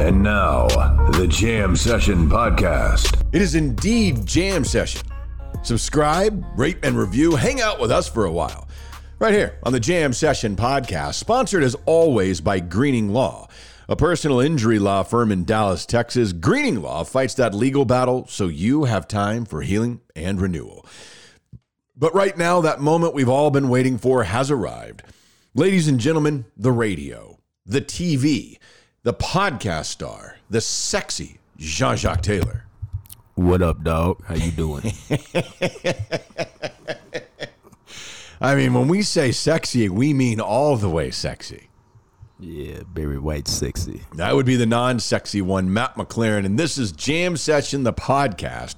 And now, the Jam Session Podcast. It is indeed Jam Session. Subscribe, rate, and review. Hang out with us for a while. Right here on the Jam Session Podcast, sponsored as always by Greening Law, a personal injury law firm in Dallas, Texas. Greening Law fights that legal battle so you have time for healing and renewal. But right now, that moment we've all been waiting for has arrived. Ladies and gentlemen, the radio, the TV, the podcast star, the sexy Jean Jacques Taylor. What up, dog? How you doing? I mean, when we say sexy, we mean all the way sexy. yeah, Barry White, sexy. That would be the non sexy one, Matt McLaren. And this is Jam Session, the podcast,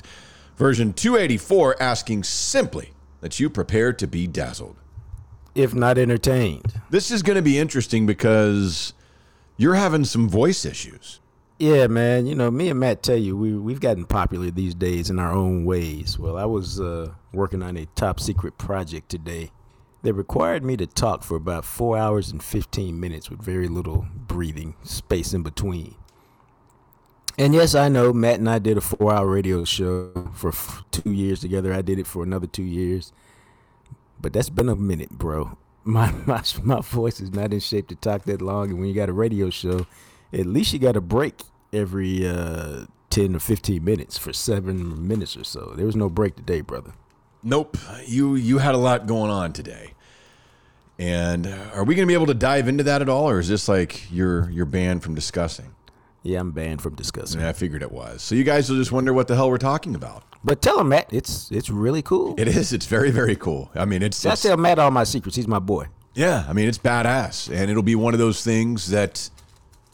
version 284, asking simply that you prepare to be dazzled. If not entertained. This is going to be interesting because you're having some voice issues. Yeah, man. You know, me and Matt tell you, we we've gotten popular these days in our own ways. Well, I was uh, working on a top secret project today. They required me to talk for about four hours and fifteen minutes with very little breathing space in between. And yes, I know Matt and I did a four-hour radio show for two years together. I did it for another two years, but that's been a minute, bro. My my my voice is not in shape to talk that long, and when you got a radio show, at least you got a break every uh, 10 or 15 minutes for seven minutes or so. There was no break today, brother. Nope, you you had a lot going on today. And uh, are we going to be able to dive into that at all, or is this like you're you're banned from discussing? Yeah, I'm banned from discussing. Yeah, I figured it was. So you guys will just wonder what the hell we're talking about. But tell him, Matt, it's it's really cool. It is. It's very very cool. I mean, it's, I it's tell Matt all my secrets. He's my boy. yeah. I mean, it's badass, and it'll be one of those things that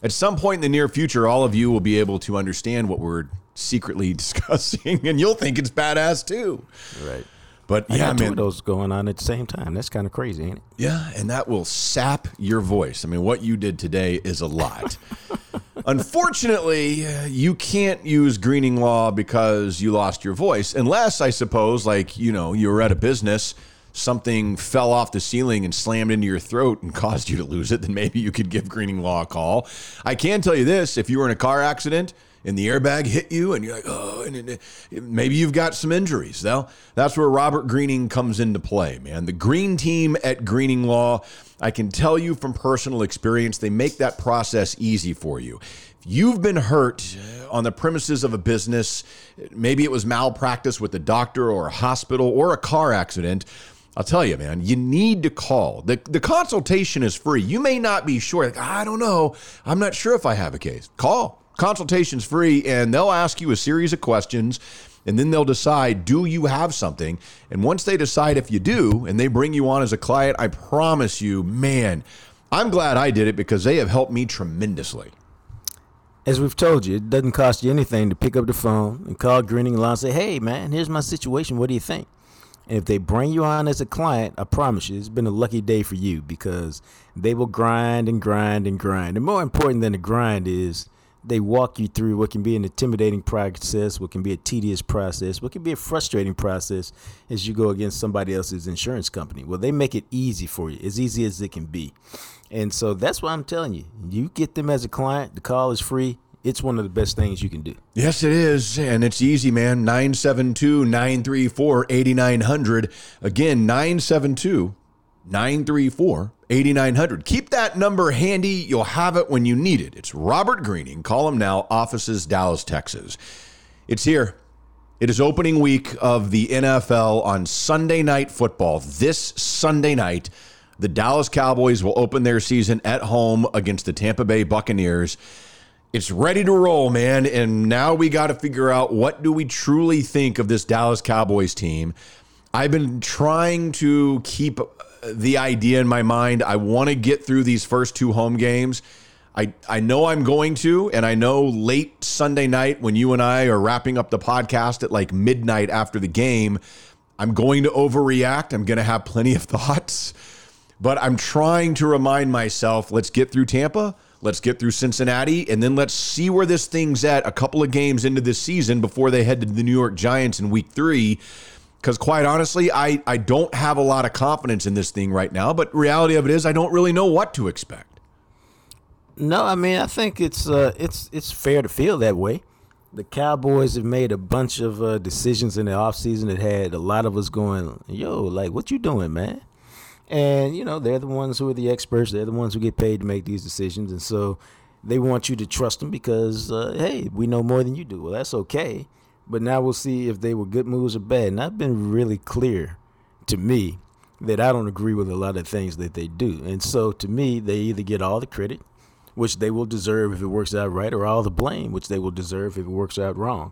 at some point in the near future, all of you will be able to understand what we're secretly discussing, and you'll think it's badass too. Right. But I yeah, got two of those going on at the same time. That's kind of crazy, ain't it? Yeah, and that will sap your voice. I mean, what you did today is a lot. Unfortunately, you can't use greening law because you lost your voice, unless I suppose, like, you know, you were at a business, something fell off the ceiling and slammed into your throat and caused you to lose it, then maybe you could give greening law a call. I can tell you this if you were in a car accident, and the airbag hit you, and you're like, oh, and it- it- maybe you've got some injuries. Well, that's where Robert Greening comes into play, man. The green team at Greening Law, I can tell you from personal experience, they make that process easy for you. If you've been hurt on the premises of a business, maybe it was malpractice with a doctor or a hospital or a car accident. I'll tell you, man, you need to call. The, the consultation is free. You may not be sure. Like, I don't know. I'm not sure if I have a case. Call. Consultation's free, and they'll ask you a series of questions, and then they'll decide do you have something? And once they decide if you do, and they bring you on as a client, I promise you, man, I'm glad I did it because they have helped me tremendously. As we've told you, it doesn't cost you anything to pick up the phone and call Greening Law and say, hey, man, here's my situation. What do you think? And if they bring you on as a client, I promise you, it's been a lucky day for you because they will grind and grind and grind. And more important than the grind is they walk you through what can be an intimidating process, what can be a tedious process, what can be a frustrating process as you go against somebody else's insurance company. Well, they make it easy for you, as easy as it can be. And so that's why I'm telling you, you get them as a client, the call is free. It's one of the best things you can do. Yes, it is. And it's easy, man. 972 934 8900. Again, 972 934 8900. Keep that number handy. You'll have it when you need it. It's Robert Greening. Call him now. Offices, Dallas, Texas. It's here. It is opening week of the NFL on Sunday night football. This Sunday night, The Dallas Cowboys will open their season at home against the Tampa Bay Buccaneers. It's ready to roll, man, and now we got to figure out what do we truly think of this Dallas Cowboys team. I've been trying to keep the idea in my mind. I want to get through these first two home games. I, I know I'm going to, and I know late Sunday night when you and I are wrapping up the podcast at like midnight after the game, I'm going to overreact. I'm going to have plenty of thoughts, but I'm trying to remind myself let's get through Tampa, let's get through Cincinnati, and then let's see where this thing's at a couple of games into this season before they head to the New York Giants in week three because quite honestly, I, I don't have a lot of confidence in this thing right now. But reality of it is, I don't really know what to expect. No, I mean, I think it's uh, it's it's fair to feel that way. The Cowboys have made a bunch of uh, decisions in the offseason that had a lot of us going, "Yo, like, what you doing, man?" And you know, they're the ones who are the experts. They're the ones who get paid to make these decisions, and so they want you to trust them because, uh, hey, we know more than you do. Well, that's okay. But now we'll see if they were good moves or bad. And I've been really clear to me that I don't agree with a lot of things that they do. And so to me, they either get all the credit, which they will deserve if it works out right, or all the blame, which they will deserve if it works out wrong.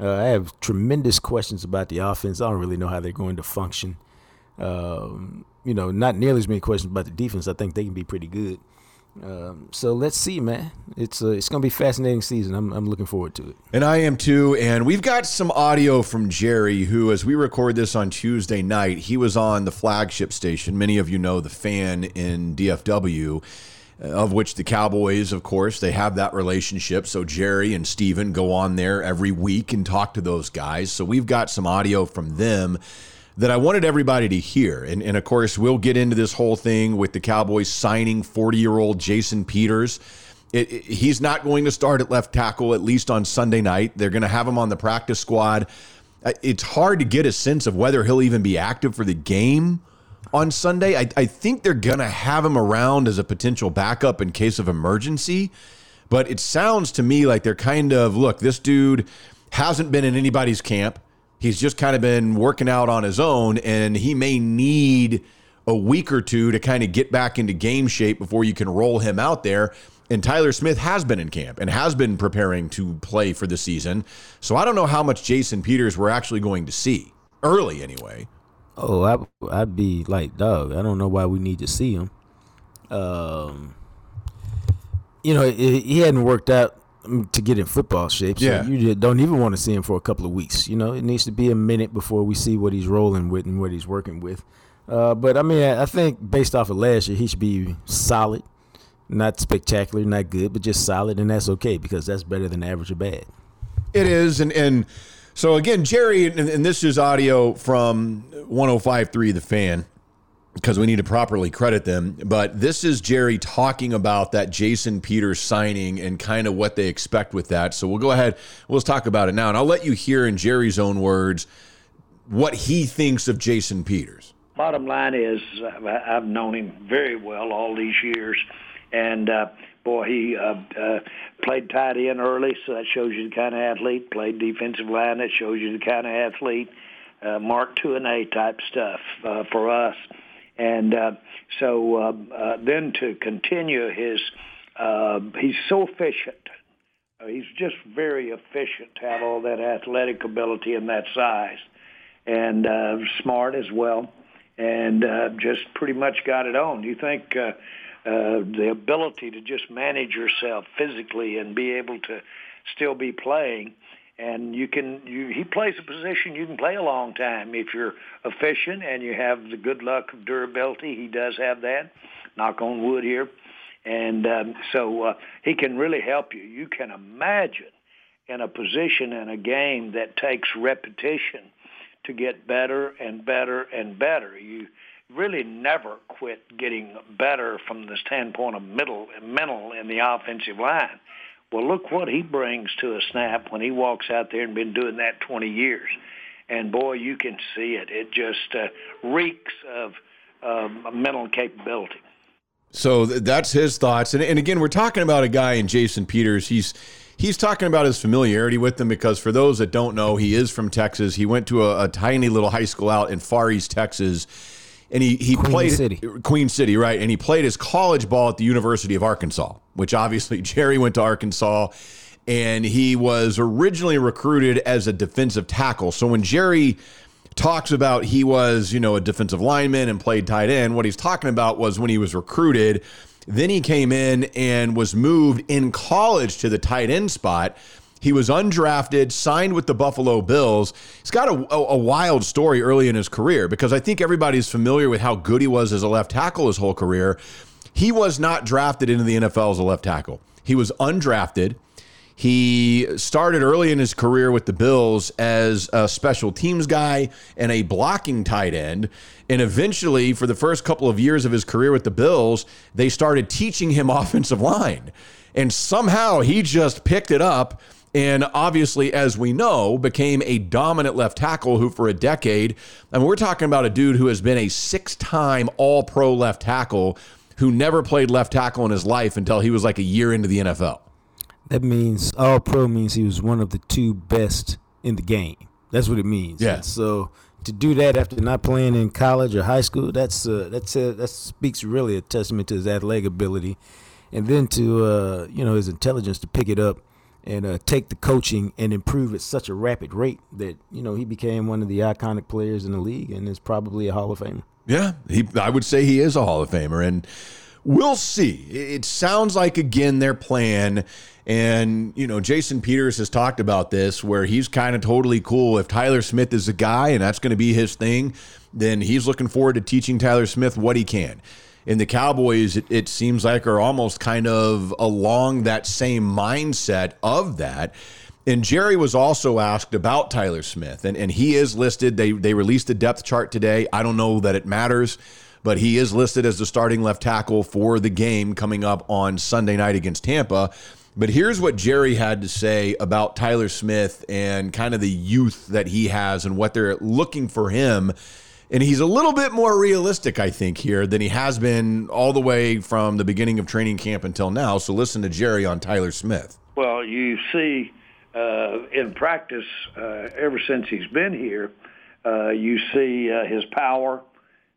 Uh, I have tremendous questions about the offense. I don't really know how they're going to function. Um, you know, not nearly as many questions about the defense. I think they can be pretty good. Um, so let's see, man. It's a, it's to be a fascinating season. I'm, I'm looking forward to it. And I am too. And we've got some audio from Jerry, who, as we record this on Tuesday night, he was on the flagship station. Many of you know the fan in DFW, uh, of which the Cowboys, of course, they have that relationship. So Jerry and Steven go on there every week and talk to those guys. So we've got some audio from them that I wanted everybody to hear. And, and of course, we'll get into this whole thing with the Cowboys signing 40 year old Jason Peters. It, it, he's not going to start at left tackle, at least on Sunday night. They're going to have him on the practice squad. Uh, it's hard to get a sense of whether he'll even be active for the game on Sunday. I, I think they're going to have him around as a potential backup in case of emergency. But it sounds to me like they're kind of look, this dude hasn't been in anybody's camp. He's just kind of been working out on his own, and he may need a week or two to kind of get back into game shape before you can roll him out there. And Tyler Smith has been in camp and has been preparing to play for the season. So I don't know how much Jason Peters we're actually going to see early, anyway. Oh, I, I'd be like, dog. I don't know why we need to see him. Um, you know, he hadn't worked out to get in football shape. So Yeah. you don't even want to see him for a couple of weeks. You know, it needs to be a minute before we see what he's rolling with and what he's working with. Uh, but I mean, I think based off of last year, he should be solid, not spectacular, not good, but just solid, and that's okay because that's better than average or bad. It is, and and so again, Jerry, and, and this is audio from 105.3 The Fan because we need to properly credit them. But this is Jerry talking about that Jason Peters signing and kind of what they expect with that. So we'll go ahead, we'll talk about it now, and I'll let you hear in Jerry's own words what he thinks of Jason Peters. Bottom line is, I've known him very well all these years, and uh, boy, he uh, uh, played tight end early, so that shows you the kind of athlete. Played defensive line, that shows you the kind of athlete. Uh, Mark Tuinei type stuff uh, for us, and uh, so uh, uh, then to continue his, uh, he's so efficient. Uh, he's just very efficient to have all that athletic ability and that size, and uh, smart as well and uh, just pretty much got it on. You think uh, uh, the ability to just manage yourself physically and be able to still be playing, and you can. You, he plays a position you can play a long time if you're efficient and you have the good luck of durability. He does have that. Knock on wood here, and um, so uh, he can really help you. You can imagine in a position in a game that takes repetition to get better and better and better. You really never quit getting better from the standpoint of middle mental in the offensive line. Well, look what he brings to a snap when he walks out there and been doing that 20 years. And boy, you can see it. It just uh, reeks of mental capability. So that's his thoughts. And, and again, we're talking about a guy in Jason Peters. He's he's talking about his familiarity with them because for those that don't know, he is from Texas. He went to a, a tiny little high school out in Far East Texas. And he he Queen played City. Queen City, right? And he played his college ball at the University of Arkansas, which obviously Jerry went to Arkansas, and he was originally recruited as a defensive tackle. So when Jerry talks about he was, you know, a defensive lineman and played tight end, what he's talking about was when he was recruited. Then he came in and was moved in college to the tight end spot. He was undrafted, signed with the Buffalo Bills. He's got a, a, a, wild story early in his career because I think everybody's familiar with how good he was as a left tackle his whole career. He was not drafted into the NFL as a left tackle. He was undrafted. He started early in his career with the Bills as a special teams guy and a blocking tight end. And eventually, for the first couple of years of his career with the Bills, they started teaching him offensive line. And somehow he just picked it up and obviously, as we know, became a dominant left tackle who, for a decade, I mean, we're talking about a dude who has been a six time all pro left tackle who never played left tackle in his life until he was like a year into the NFL. That means all pro means he was one of the two best in the game. That's what it means. Yeah. And so to do that after not playing in college or high school, that's uh, that's uh, that speaks really a testament to his athletic ability, and then to uh, you know his intelligence to pick it up and uh, take the coaching and improve at such a rapid rate that you know he became one of the iconic players in the league and is probably a Hall of Famer. Yeah, he, I would say he is a Hall of Famer, and we'll see. It sounds like again their plan, and you know Jason Peters has talked about this, where he's kind of totally cool if Tyler Smith is a guy and that's going to be his thing. Then he's looking forward to teaching Tyler Smith what he can and the Cowboys, it, it, seems like, are almost kind of along that same mindset of that. And Jerry was also asked about Tyler Smith, and, and he is listed. They they released the depth chart today. I don't know that it matters, but he is listed as the starting left tackle for the game coming up on Sunday night against Tampa. But here's what Jerry had to say about Tyler Smith and kind of the youth that he has and what they're looking for him and he's a little bit more realistic, I think, here than he has been all the way from the beginning of training camp until now. So listen to Jerry on Tyler Smith. Well, you see uh, in practice, uh, ever since he's been here, uh, you see uh, his power.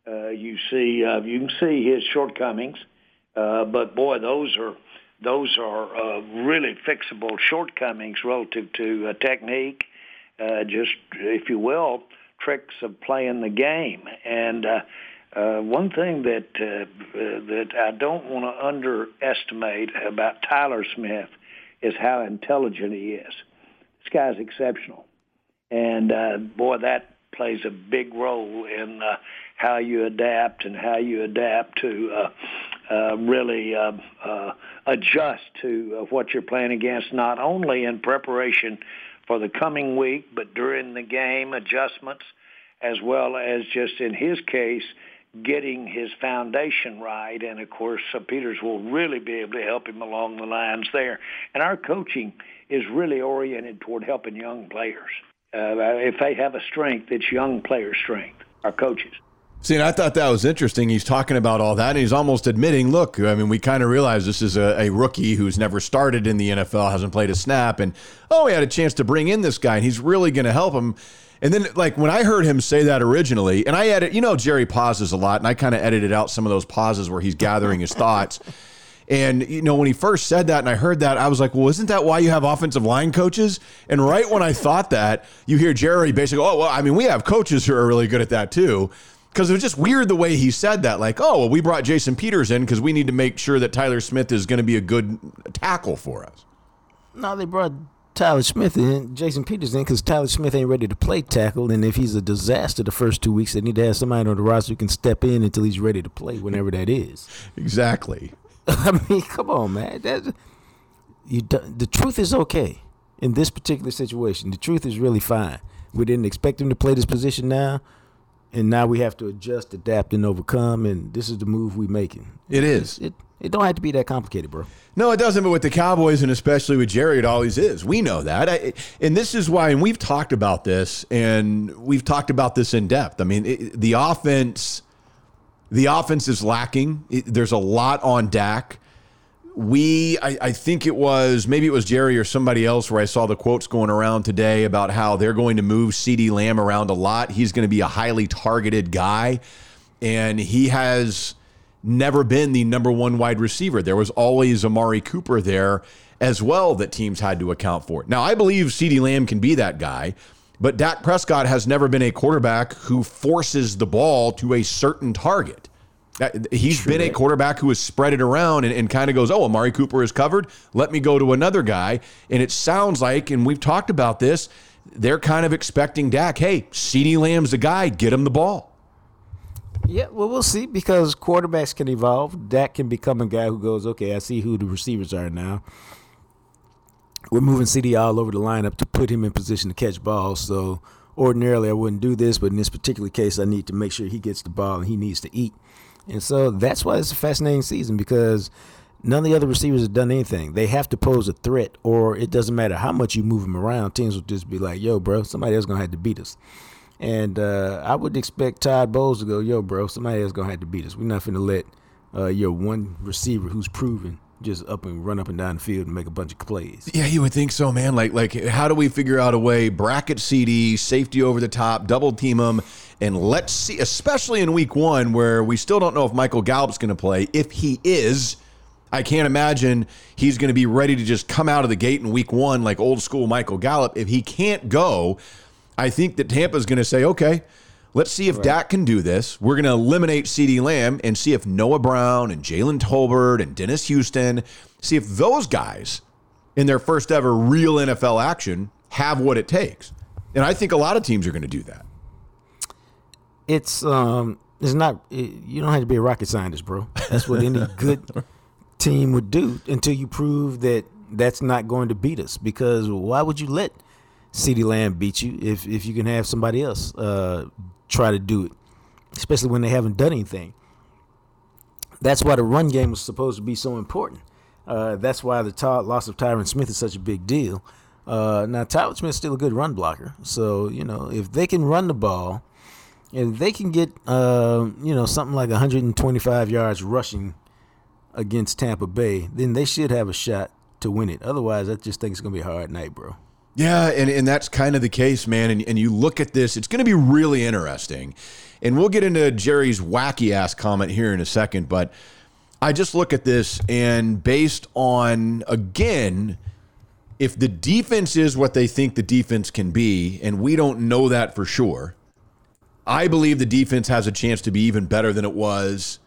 Uh, you see, uh, you can see his shortcomings, but boy, those are those are really fixable shortcomings relative to technique, just if you will tricks of playing the game. And uh, uh, one thing that uh, that I don't want to underestimate about Tyler Smith is how intelligent he is. This guy's exceptional, and uh, boy, that plays a big role in uh, how you adapt and how you adapt to uh, uh, really uh, uh, adjust to uh, what you're playing against, not only in preparation for the coming week, but during the game adjustments, as well as just in his case, getting his foundation right. And of course, uh, Peters will really be able to help him along the lines there. And our coaching is really oriented toward helping young players. Uh, if they have a strength, it's young player strength, our coaches. See, and I thought that was interesting. He's talking about all that, and he's almost admitting, look, I mean, we kind of realize this is a, a, rookie who's never started in the NFL, hasn't played a snap, and oh, we had a chance to bring in this guy, and he's really going to help him. And then, like, when I heard him say that originally, and I edit, you know, Jerry pauses a lot, and I kind of edited out some of those pauses where he's gathering his thoughts. And, you know, when he first said that and I heard that, I was like, well, isn't that why you have offensive line coaches? And right when I thought that, you hear Jerry basically, oh, well, I mean, we have coaches who are really good at that too because it was just weird the way he said that. Like, oh, well, we brought Jason Peters in because we need to make sure that Tyler Smith is going to be a good tackle for us. No, they brought Tyler Smith in, Jason Peters in, because Tyler Smith ain't ready to play tackle. And if he's a disaster the first two weeks, they need to have somebody on the roster who can step in until he's ready to play, whenever that is. Exactly. I mean, come on, man. That, you, the truth is okay in this particular situation. The truth is really fine. We didn't expect him to play this position now and now we have to adjust, adapt, and overcome. And this is the move we're making. It is. It, it don't have to be that complicated, bro. No, it doesn't. But with the Cowboys and especially with Jerry, it always is. We know that, I, and this is why. And we've talked about this, and we've talked about this in depth. I mean, it, the offense, the offense is lacking. It, there's a lot on Dak we I, I, think it was maybe it was Jerry or somebody else where I saw the quotes going around today about how they're going to move CeeDee Lamb around a lot. He's going to be a highly targeted guy. and he has never been the number one wide receiver. There was always Amari Cooper there as well that teams had to account for. Now, I believe CeeDee Lamb can be that guy, but Dak Prescott has never been a quarterback who forces the ball to a certain target. He's True been a quarterback who has spread it around and, and kind of goes, Oh, Amari Cooper is covered. Let me go to another guy. And it sounds like, and we've talked about this, they're kind of expecting Dak, hey, CeeDee Lamb's the guy, get him the ball. Yeah, well, we'll see because quarterbacks can evolve. Dak can become a guy who goes, okay, I see who the receivers are now. We're moving CeeDee all over the lineup to put him in position to catch balls. So ordinarily I wouldn't do this, but in this particular case, I need to make sure he gets the ball and he needs to eat. And so that's why it's a fascinating season because none of the other receivers have done anything. They have to pose a threat, or it doesn't matter how much you move them around. Teams will just be like, "Yo, bro, somebody else gonna have to beat us." And uh, I would expect Todd Bowles to go, "Yo, bro, somebody else gonna have to beat us. We're not gonna let uh, your one receiver who's proven just up and run up and down the field and make a bunch of plays. Yeah, you would think so, man. Like, like, how do we figure out a way bracket CeeDee safety over the top, double team them, and let's see, especially in week one where we still don't know if Michael Gallup's going to play. If he is, I can't imagine he's going to be ready to just come out of the gate in week one like old school Michael Gallup. If he can't go, I think that Tampa's going to say, okay, let's see if right. Dak can do this. We're going to eliminate CeeDee Lamb and see if Noah Brown and Jalen Tolbert and Dennis Houston, see if those guys in their first ever real NFL action have what it takes. And I think a lot of teams are going to do that it's um it's not it, you don't have to be a rocket scientist, bro. That's what any good team would do until you prove that that's not going to beat us. Because why would you let Lamb beat you if if you can have somebody else uh, try to do it, especially when they haven't done anything. That's why the run game was supposed to be so important. Uh, that's why the t- loss of Tyron Smith is such a big deal. Uh, now Tyron Smith's still a good run blocker, so you know if they can run the ball if they can get uh, you know something like 125 yards rushing against Tampa Bay, then they should have a shot to win it. Otherwise, I just think it's gonna be a hard night, bro. Yeah, and, and that's kind of the case, man. And, and you look at this, it's going to be really interesting. And we'll get into Jerry's wacky ass comment here in a second. But I just look at this, and based on, again, if the defense is what they think the defense can be, and we don't know that for sure, I believe the defense has a chance to be even better than it was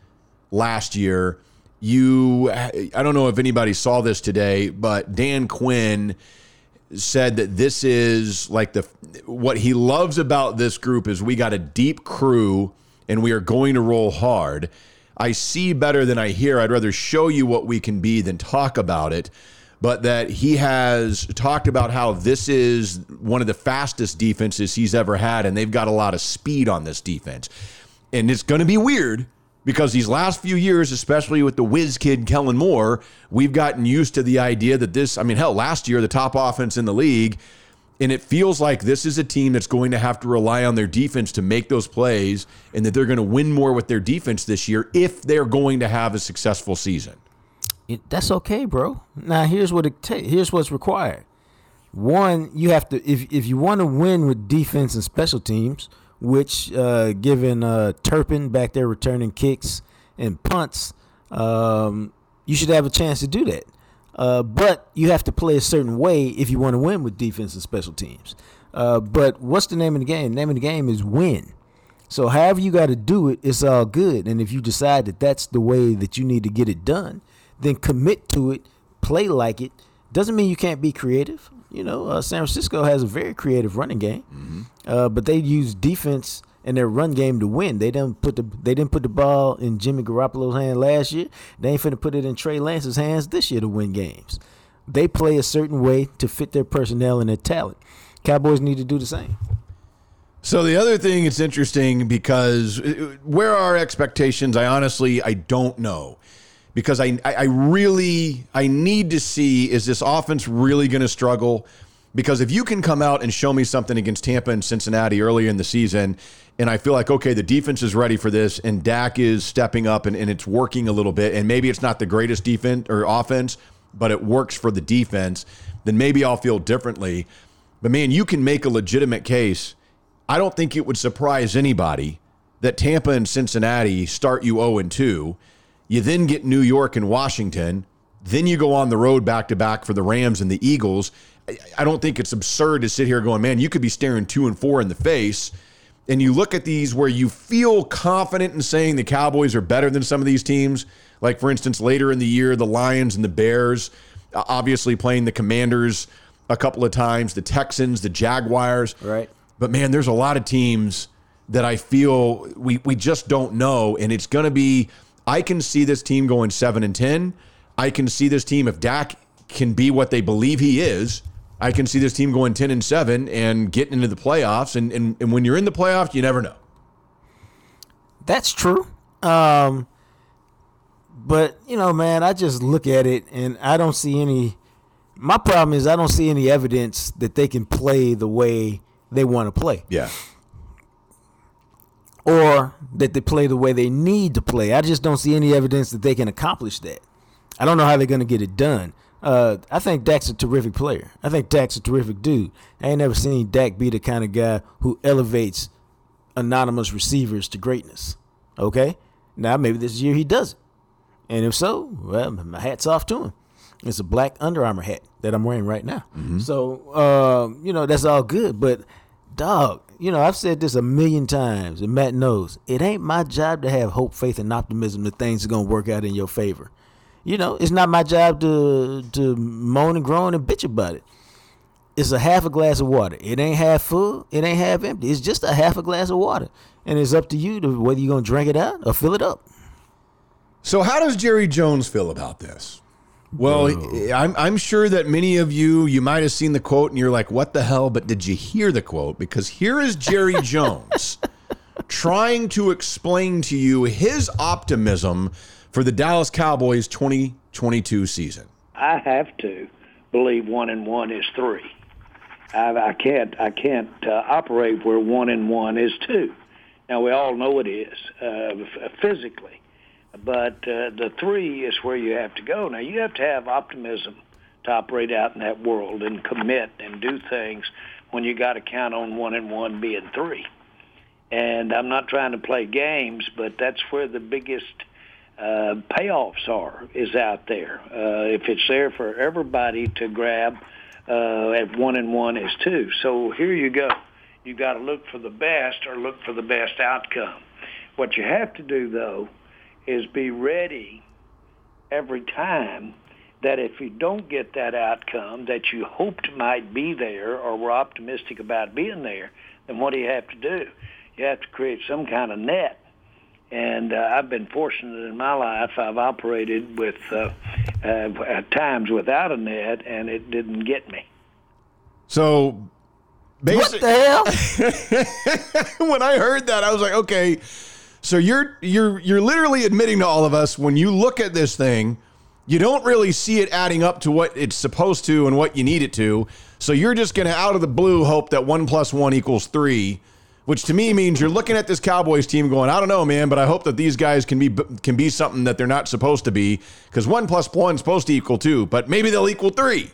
last year. You, I don't know if anybody saw this today, but Dan Quinn said that this is like the what he loves about this group is we got a deep crew and we are going to roll hard. I see better than I hear. I'd rather show you what we can be than talk about it but that he has talked about how this is one of the fastest defenses he's ever had, and they've got a lot of speed on this defense. And it's going to be weird because these last few years, especially with the whiz kid Kellen Moore, we've gotten used to the idea that this, I mean, hell, last year, the top offense in the league. And it feels like this is a team that's going to have to rely on their defense to make those plays and that they're going to win more with their defense this year if they're going to have a successful season it, that's okay, bro. Now here's what it ta- here's what's required. One, you have to if if you want to win with defense and special teams, which uh, given uh, Turpin back there returning kicks and punts, um, you should have a chance to do that. Uh, but you have to play a certain way if you want to win with defense and special teams. Uh, but what's the name of the game? The name of the game is win. So however you got to do it, it's all good. And if you decide that that's the way that you need to get it done, then commit to it, play like it. Doesn't mean you can't be creative. You know, uh, San Francisco has a very creative running game, mm-hmm. uh, but they use defense and their run game to win. They didn't put the they didn't put the ball in Jimmy Garoppolo's hand last year. They ain't finna put it in Trey Lance's hands this year to win games. They play a certain way to fit their personnel and their talent. Cowboys need to do the same. So the other thing, it's interesting because uh, where are expectations? I honestly I don't know because I, I really I need to see is this offense really going to struggle? Because if you can come out and show me something against Tampa and Cincinnati earlier in the season, and I feel like okay, the defense is ready for this, and Dak is stepping up and, and it's working a little bit, and maybe it's not the greatest defense or offense, but it works for the defense, then maybe I'll feel differently. But man, you can make a legitimate case. I don't think it would surprise anybody that Tampa and Cincinnati start you 0 and 2. You then get New York and Washington. Then you go on the road back to back for the Rams and the Eagles. I- don't think it's absurd to sit here going, man, you could be staring two and four in the face. And you look at these where you feel confident in saying the Cowboys are better than some of these teams. Like, for instance, later in the year, the Lions and the Bears, obviously playing the Commanders a couple of times, the Texans, the Jaguars. Right. But man, there's a lot of teams that I feel we we just don't know, and it's going to be. I can see this team going seven and ten. I can see this team if Dak can be what they believe he is. I can see this team going ten and seven and getting into the playoffs. And and, and when you're in the playoffs, you never know. That's true. Um, but you know, man, I just look at it and I don't see any. My problem is I don't see any evidence that they can play the way they want to play, Yeah. Or that they play the way they need to play. I just don't see any evidence that they can accomplish that. I don't know how they're going to get it done. Uh, I think Dak's a terrific player. I think Dak's a terrific dude. I ain't never seen Dak be the kind of guy who elevates anonymous receivers to greatness. Okay? Now, maybe this year he does it. And if so, well, my hat's off to him. It's a black Under Armour hat that I'm wearing right now. So, uh, you know, that's all good. But, dog, you know, I've said this a million times, and Matt knows it ain't my job to have hope, faith, and optimism that things are to work out in your favor. You know, it's not my job to to moan and groan and bitch about it. It's a half a glass of water. It ain't half full. It ain't half empty. It's just a half a glass of water, and it's up to you to whether you're gonna drink it out or fill it up. So, how does Jerry Jones feel about this? Well, I'm, I'm sure that many of you, you might have seen the quote and you're like, what the hell? But did you hear the quote? Because here is Jerry Jones trying to explain to you his optimism for the Dallas Cowboys 2022 season. I have to believe one and one is three. I, I can't I can't uh, operate where one and one is two. Now we all know it is uh, physically, but uh, the three is where you have to go. Now you have to have optimism to operate out in that world and commit and do things when you got to count on one and one being three. And I'm not trying to play games, but that's where the biggest uh, payoffs are is out there. Uh, if it's there for everybody to grab, uh, at one and one is two. So here you go. You got to look for the best or look for the best outcome. What you have to do though is be ready every time that if you don't get that outcome that you hoped might be there or were optimistic about being there, then what do you have to do? You have to create some kind of net and uh, I've been fortunate in my life. I've operated with uh, uh, at times without a net, and it didn't get me. So, What the hell? when I heard that, I was like, okay, so you're you're you're literally admitting to all of us when you look at this thing, you don't really see it adding up to what it's supposed to and what you need it to. So you're just going to out of the blue hope that one plus one equals three, which to me means you're looking at this Cowboys team going, I don't know, man, but I hope that these guys can be can be something that they're not supposed to be because one plus one is supposed to equal two, but maybe they'll equal three.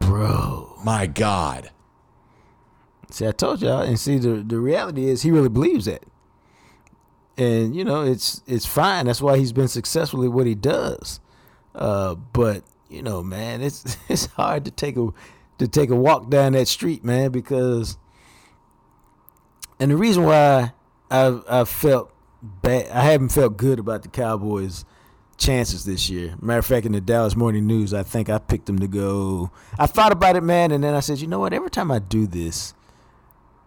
Bro. My God. See, I told y'all, and see, the the reality is he really believes that, and you know, it's it's fine. That's why he's been successful at what he does. Uh, but you know, man, it's it's hard to take a to take a walk down that street, man, because, and the reason why I've I've felt bad, I haven't felt good about the Cowboys' chances this year. Matter of fact, in the Dallas Morning News, I think I picked them to go. I thought about it, man, and then I said, you know what? Every time I do this,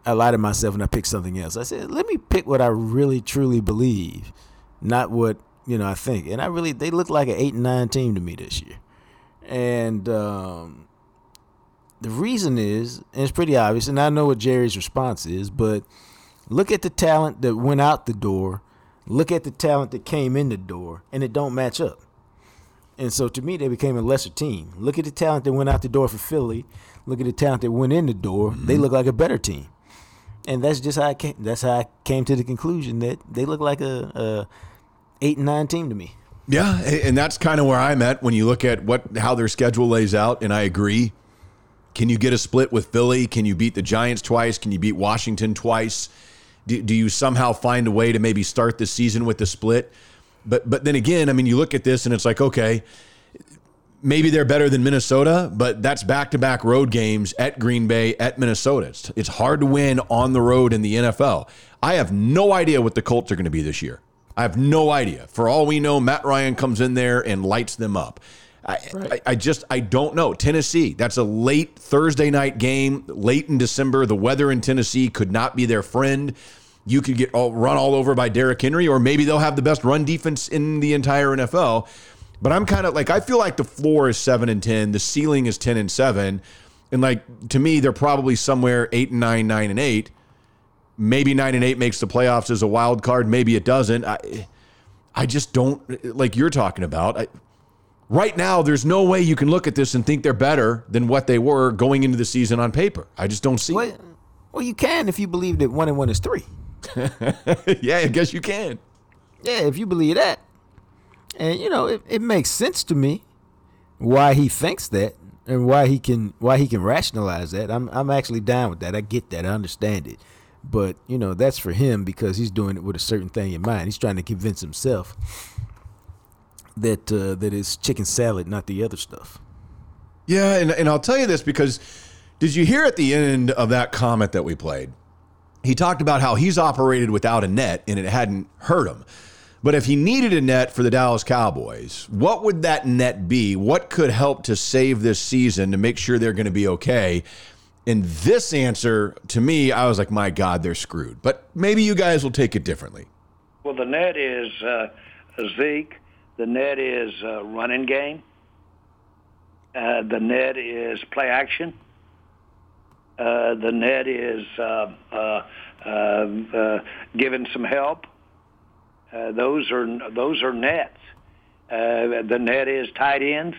I lied to myself and I picked something else. I said, let me pick what I really truly believe, not what you know I think. And I really, they look like an eight and nine team to me this year. And um, the reason is, and it's pretty obvious, and I know what Jerry's response is, but look at the talent that went out the door, look at the talent that came in the door, and it don't match up. And so to me, they became a lesser team. Look at the talent that went out the door for Philly. Look at the talent that went in the door. They look like a better team. And that's just how I came. That's how I came to the conclusion that they look like a, a eight and nine team to me. Yeah, and that's kind of where I'm at when you look at what how their schedule lays out, and I agree. Can you get a split with Philly? Can you beat the Giants twice? Can you beat Washington twice? Do, do you somehow find a way to maybe start the season with the split? But but then again, I mean, you look at this and it's like, okay, maybe they're better than Minnesota, but that's back to back road games at Green Bay, at Minnesota. It's, it's hard to win on the road in the NFL. I have no idea what the Colts are going to be this year. I have no idea. For all we know, Matt Ryan comes in there and lights them up. I, right. I, I, just I don't know. Tennessee, that's a late Thursday night game, late in December. The weather in Tennessee could not be their friend. You could get all, run all over by Derrick Henry, or maybe they'll have the best run defense in the entire NFL. But I'm kind of like I feel like the floor is seven and ten, the ceiling is ten and seven, and like to me they're probably somewhere eight and nine, nine and eight. Maybe nine and eight makes the playoffs as a wild card. Maybe it doesn't. I, I just don't like you're talking about. I, right now, there's no way you can look at this and think they're better than what they were going into the season on paper. I just don't see. Well, well you can if you believe that one and one is three. yeah, I guess you can. Yeah, if you believe that. And you know, it, it makes sense to me why he thinks that and why he can why he can rationalize that. I'm I'm actually down with that. I get that. I understand it. But, you know, that's for him because he's doing it with a certain thing in mind. He's trying to convince himself that uh, that is chicken salad, not the other stuff. Yeah, and, and I'll tell you this because did you hear at the end of that comment that we played? He talked about how he's operated without a net and it hadn't hurt him. But if he needed a net for the Dallas Cowboys, what would that net be? What could help to save this season to make sure they're going to be okay? And this answer, to me, I was like, my God, they're screwed. But maybe you guys will take it differently. Well, the net is uh, Zeke. The net is uh, running game. Uh, the net is play action. Uh, the net is uh, uh, giving some help. Uh, those are those are nets. Uh, the net is tight ends.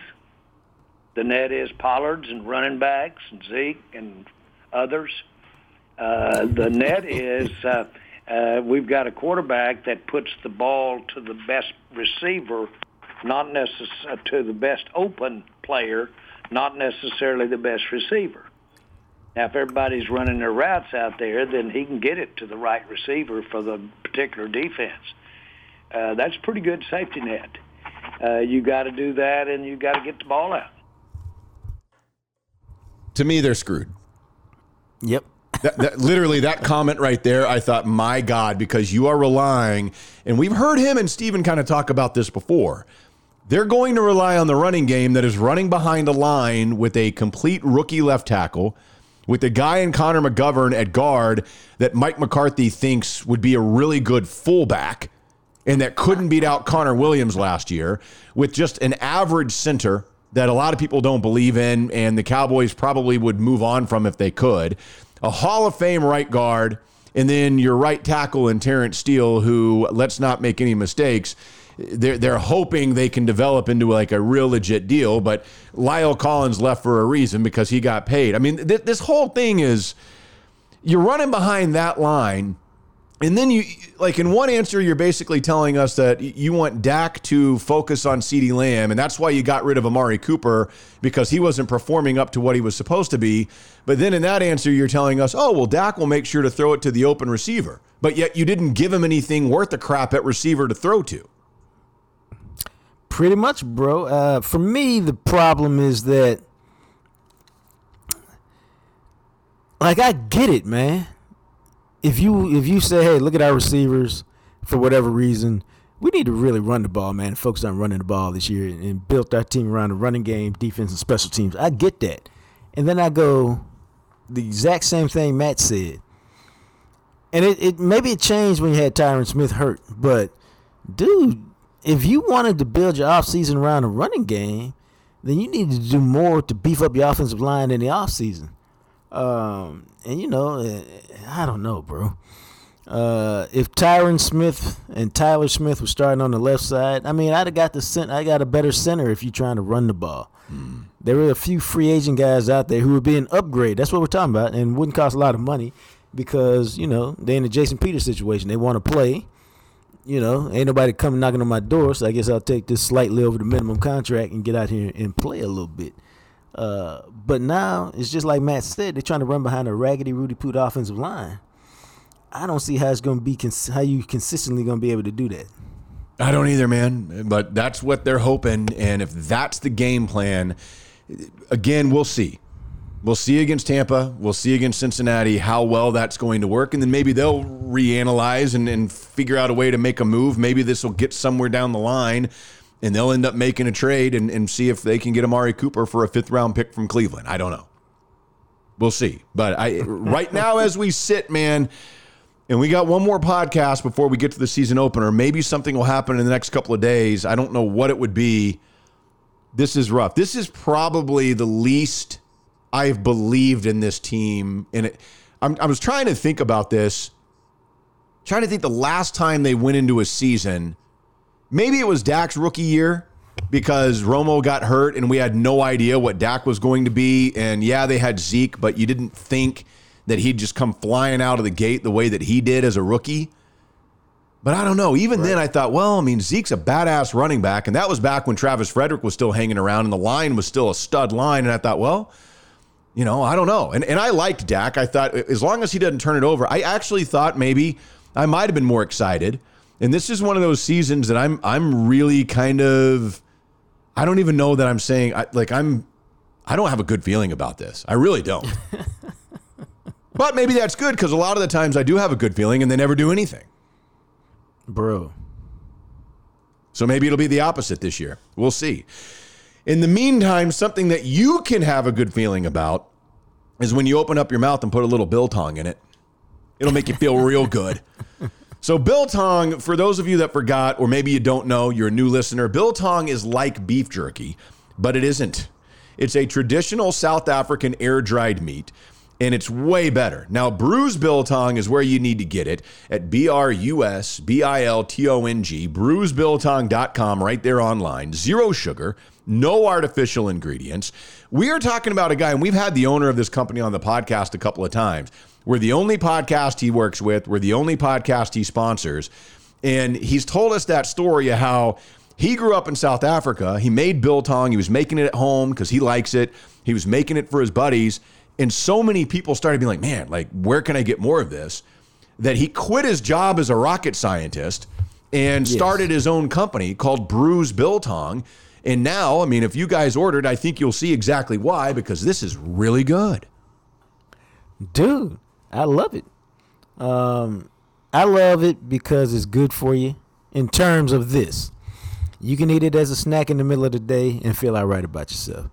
The net is Pollards and running backs and Zeke and others. Uh, the net is uh, uh, we've got a quarterback that puts the ball to the best receiver, not necessarily to the best open player, not necessarily the best receiver. Now, if everybody's running their routes out there, then he can get it to the right receiver for the particular defense uh, that's pretty good safety net. Uh, you got to do that, and you got to get the ball out. To me, they're screwed. Yep. that, that, literally, that comment right there, I thought, my God, because you are relying, and we've heard him and Steven kind of talk about this before. They're going to rely on the running game that is running behind a line with a complete rookie left tackle, with a guy in Connor McGovern at guard that Mike McCarthy thinks would be a really good fullback and that couldn't beat out Connor Williams last year with just an average center that a lot of people don't believe in, and the Cowboys probably would move on from if they could. A Hall of Fame right guard, and then your right tackle in Terence Steele, who, let's not make any mistakes, they're, they're hoping they can develop into like a real legit deal. But La'el Collins left for a reason because he got paid. I mean, th- this whole thing is you're running behind that line and then you like in one answer, you're basically telling us that you want Dak to focus on CeeDee Lamb, and that's why you got rid of Amari Cooper because he wasn't performing up to what he was supposed to be. But then in that answer, you're telling us, oh well, Dak will make sure to throw it to the open receiver. But yet you didn't give him anything worth a crap at receiver to throw to. Pretty much, bro. Uh, for me, the problem is that, like, I get it, man if you if you say, hey, look at our receivers for whatever reason, we need to really run the ball, man. Focus on running the ball this year and built our team around the running game, defense, and special teams. I get that. And then I go the exact same thing Matt said. And it, it maybe it changed when you had Tyron Smith hurt, but dude, if you wanted to build your offseason around a running game, then you need to do more to beef up your offensive line in the offseason. Um, and you know, eh, I don't know, bro. Uh, if Tyron Smith and Tyler Smith were starting on the left side, I mean, I'd have got the center. I got a better center if you're trying to run the ball. Mm. There were a few free agent guys out there who would be an upgrade. That's what we're talking about, and wouldn't cost a lot of money because you know they're in the Jason Peters situation. They want to play. You know, ain't nobody coming knocking on my door, so I guess I'll take this slightly over the minimum contract and get out here and play a little bit. Uh, but now it's just like Matt said, they're trying to run behind a raggedy Rudy Poot offensive line. I don't see how it's going to be cons- how you consistently going to be able to do that. I don't either, man. But that's what they're hoping, and if that's the game plan, again, we'll see. We'll see against Tampa. We'll see against Cincinnati how well that's going to work. And then maybe they'll reanalyze and, and figure out a way to make a move. Maybe this will get somewhere down the line and they'll end up making a trade and, and see if they can get Amari Cooper for a fifth round pick from Cleveland. I don't know. We'll see. But I right now, as we sit, man, and we got one more podcast before we get to the season opener. Maybe something will happen in the next couple of days. I don't know what it would be. This is rough. This is probably the least I've believed in this team. And it, I'm, I was trying to think about this, trying to think the last time they went into a season. Maybe it was Dak's rookie year because Romo got hurt and we had no idea what Dak was going to be. And yeah, they had Zeke, but you didn't think that he'd just come flying out of the gate the way that he did as a rookie. But I don't know. Even right. then, I thought, well, I mean, Zeke's a badass running back. And that was back when Travis Frederick was still hanging around and the line was still a stud line. And I thought, well, you know, I don't know. And and I liked Dak. I thought as long as he doesn't turn it over, I actually thought maybe I might have been more excited. And this is one of those seasons that I'm I'm really kind of I don't even know that I'm saying I, like I'm I don't have a good feeling about this. I really don't. but maybe that's good because a lot of the times I do have a good feeling and they never do anything. Bro. So maybe it'll be the opposite this year. We'll see. In the meantime, something that you can have a good feeling about is when you open up your mouth and put a little biltong in it. It'll make you feel real good. So biltong, for those of you that forgot, or maybe you don't know, you're a new listener, biltong is like beef jerky, but it isn't. It's a traditional South African air dried meat and it's way better. Now, Brus Biltong is where you need to get it at B R U S B I L T O N G, brusbiltong.com, right there online. Zero sugar, no artificial ingredients. We are talking about a guy, and we've had the owner of this company on the podcast a couple of times. We're the only podcast he works with, we're the only podcast he sponsors. And he's told us that story of how he grew up in South Africa. He made biltong. He was making it at home because he likes it. He was making it for his buddies. And so many people started being like, man, like, where can I get more of this? That he quit his job as a rocket scientist and yes. started his own company called Brus Biltong. And now, I mean, if you guys ordered, I think you'll see exactly why, because this is really good. Dude, I love it. Um, I love it because it's good for you in terms of this. You can eat it as a snack in the middle of the day and feel all right about yourself.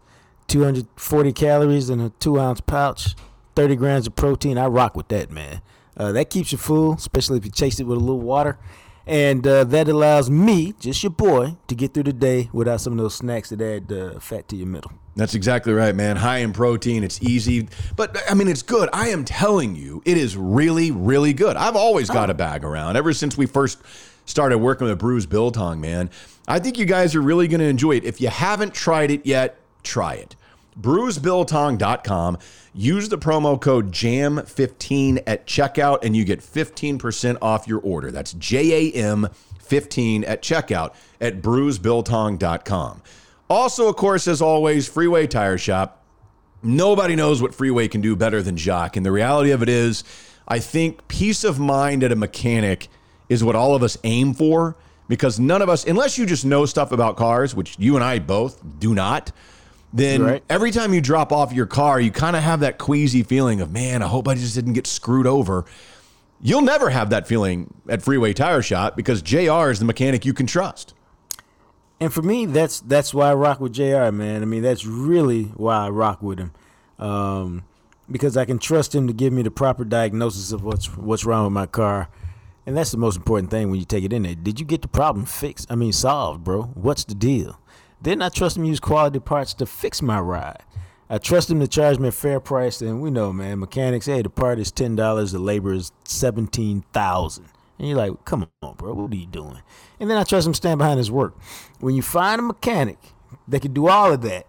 240 calories in a two ounce pouch, 30 grams of protein. I rock with that, man. Uh, that keeps you full, especially if you chase it with a little water. And uh, that allows me, just your boy, to get through the day without some of those snacks that add uh, fat to your middle. That's exactly right, man. High in protein, it's easy, but I mean, it's good. I am telling you, it is really, really good. I've always got oh. a bag around ever since we first started working with Brus Biltong, man. I think you guys are really going to enjoy it. If you haven't tried it yet, try it brusbiltong.com. Use the promo code JAM15 at checkout and you get 15% off your order. That's J A M 15 at checkout at brusbiltong.com. Also, of course, as always, Freeway Tire Shop. Nobody knows what Freeway can do better than Jock. And the reality of it is, I think peace of mind at a mechanic is what all of us aim for because none of us, unless you just know stuff about cars, which you and I both do not, then right. every time you drop off your car, you kind of have that queasy feeling of, man, I hope I just didn't get screwed over. You'll never have that feeling at Freeway Tire Shop because JR is the mechanic you can trust. And for me, that's that's why I rock with JR, man. I mean, that's really why I rock with him. Um, because I can trust him to give me the proper diagnosis of what's what's wrong with my car. And that's the most important thing when you take it in there. Did you get the problem fixed? I mean, solved, bro. What's the deal? Then I trust him to use quality parts to fix my ride. I trust him to charge me a fair price, and we know, man, mechanics, hey, the part is ten dollars, the labor is seventeen thousand. And you're like, come on, bro, what are you doing? And then I trust him to stand behind his work. When you find a mechanic that can do all of that,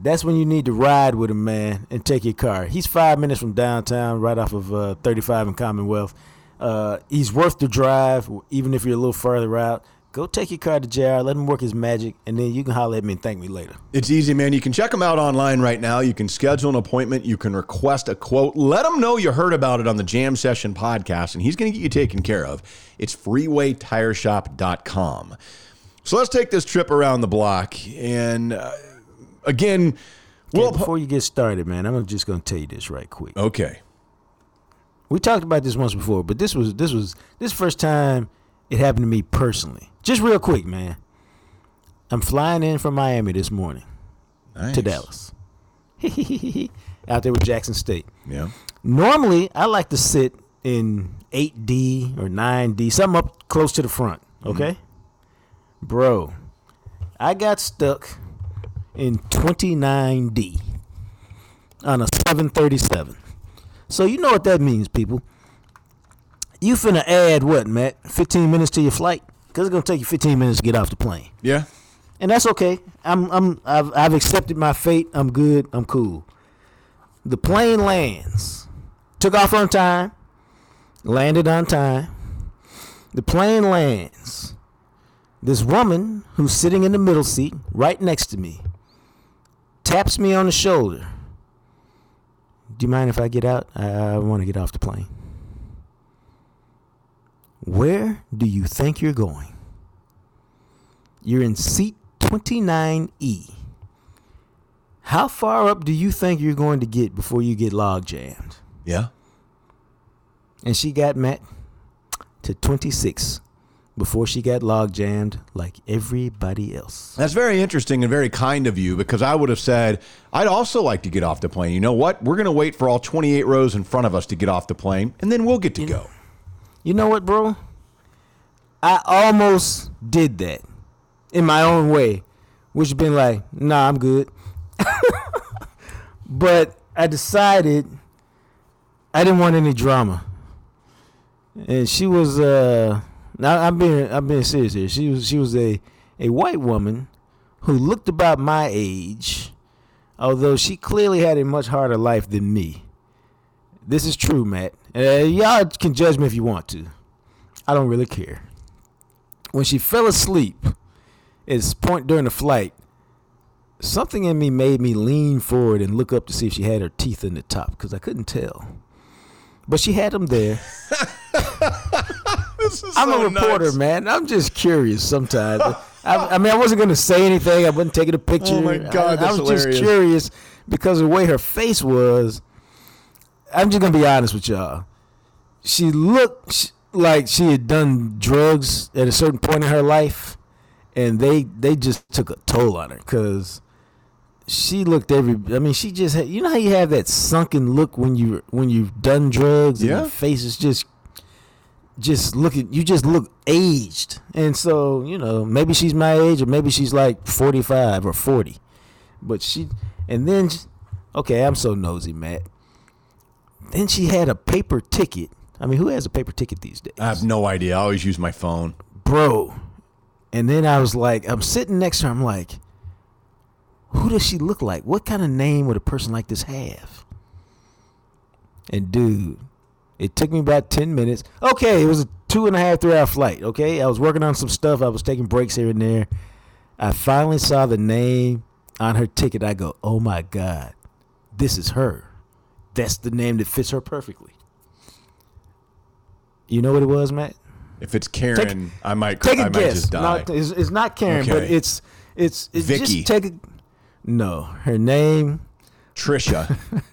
that's when you need to ride with him, man, and take your car. He's five minutes from downtown, right off of uh, 35 and Commonwealth. Uh, he's worth the drive, even if you're a little further out go take your car to JR, let him work his magic, and then you can holler at me and thank me later. It's easy, man. You can check them out online right now. You can schedule an appointment. You can request a quote. Let him know you heard about it on the Jam Session podcast, and he's going to get you taken care of. It's freewaytireshop.com. So let's take this trip around the block. And uh, again, Well, well, before you get started, man, I'm just gonna tell you this right quick. okay. We talked about this once before, but this was this was this first time it happened to me personally. Just real quick, man. I'm flying in from Miami this morning Nice. to Dallas. Out there with Jackson State. Yeah. Normally, I like to sit in 8D or 9D, something up close to the front. Mm-hmm. Okay, bro, I got stuck in 29D on a 737. So you know what that means, people. You finna add what, Matt? 15 minutes to your flight? Cause it's gonna take you 15 minutes to get off the plane, Yeah. and that's okay. I'm I'm I've, I've accepted my fate. I'm good. I'm cool. The plane lands. Took off on time. Landed on time. The plane lands. This woman who's sitting in the middle seat, right next to me, taps me on the shoulder. Do you mind if I get out? I, I want to get off the plane. Where do you think you're going? You're in seat 29E. How far up do you think you're going to get before you get log jammed? Yeah. And she got met to 26 before she got log jammed like everybody else. That's very interesting and very kind of you because I would have said, I'd also like to get off the plane. You know what? We're going to wait for all 28 rows in front of us to get off the plane, and then we'll get to go. You know what, bro? I almost did that in my own way, which been like, nah, I'm good. but I decided I didn't want any drama. And she was uh now I'm being I'm being serious here. She was she was a a white woman who looked about my age, although she clearly had a much harder life than me. This is true, Matt. Uh, y'all can judge me if you want to. I don't really care. When she fell asleep, at this point during the flight, something in me made me lean forward and look up to see if she had her teeth in the top because I couldn't tell. But she had them there. I'm a reporter, man. I'm just curious sometimes. I, I mean, I wasn't going to say anything. I wasn't taking a picture. Oh, my God, I, I was just curious because of the way her face was. I'm just going to be honest with y'all. She looked like she had done drugs at a certain point in her life, and they they just took a toll on her because she looked every. I mean, she just had. You know how you have that sunken look when you when you've done drugs, and Yeah. your face is just just looking. You just look aged, and so you know maybe she's my age, or maybe she's like forty five or forty, but she. And then, okay, I'm so nosy, Matt. Then she had a paper ticket. I mean, who has a paper ticket these days? I have no idea. I always use my phone. bro. And then I was like, I'm sitting next to her. I'm like, who does she look like? What kind of name would a person like this have? And dude, it took me about 10 minutes. Okay, it was a two and a half, three hour flight. Okay, I was working on some stuff. I was taking breaks here and there. I finally saw the name on her ticket. I go, oh my God, this is her. That's the name that fits her perfectly. You know what it was, Matt? If it's Karen, I might, Take I a might guess. just die. No, it's, it's not Karen, but it's it's, it's Vicky. just take a. No, her name. Trisha.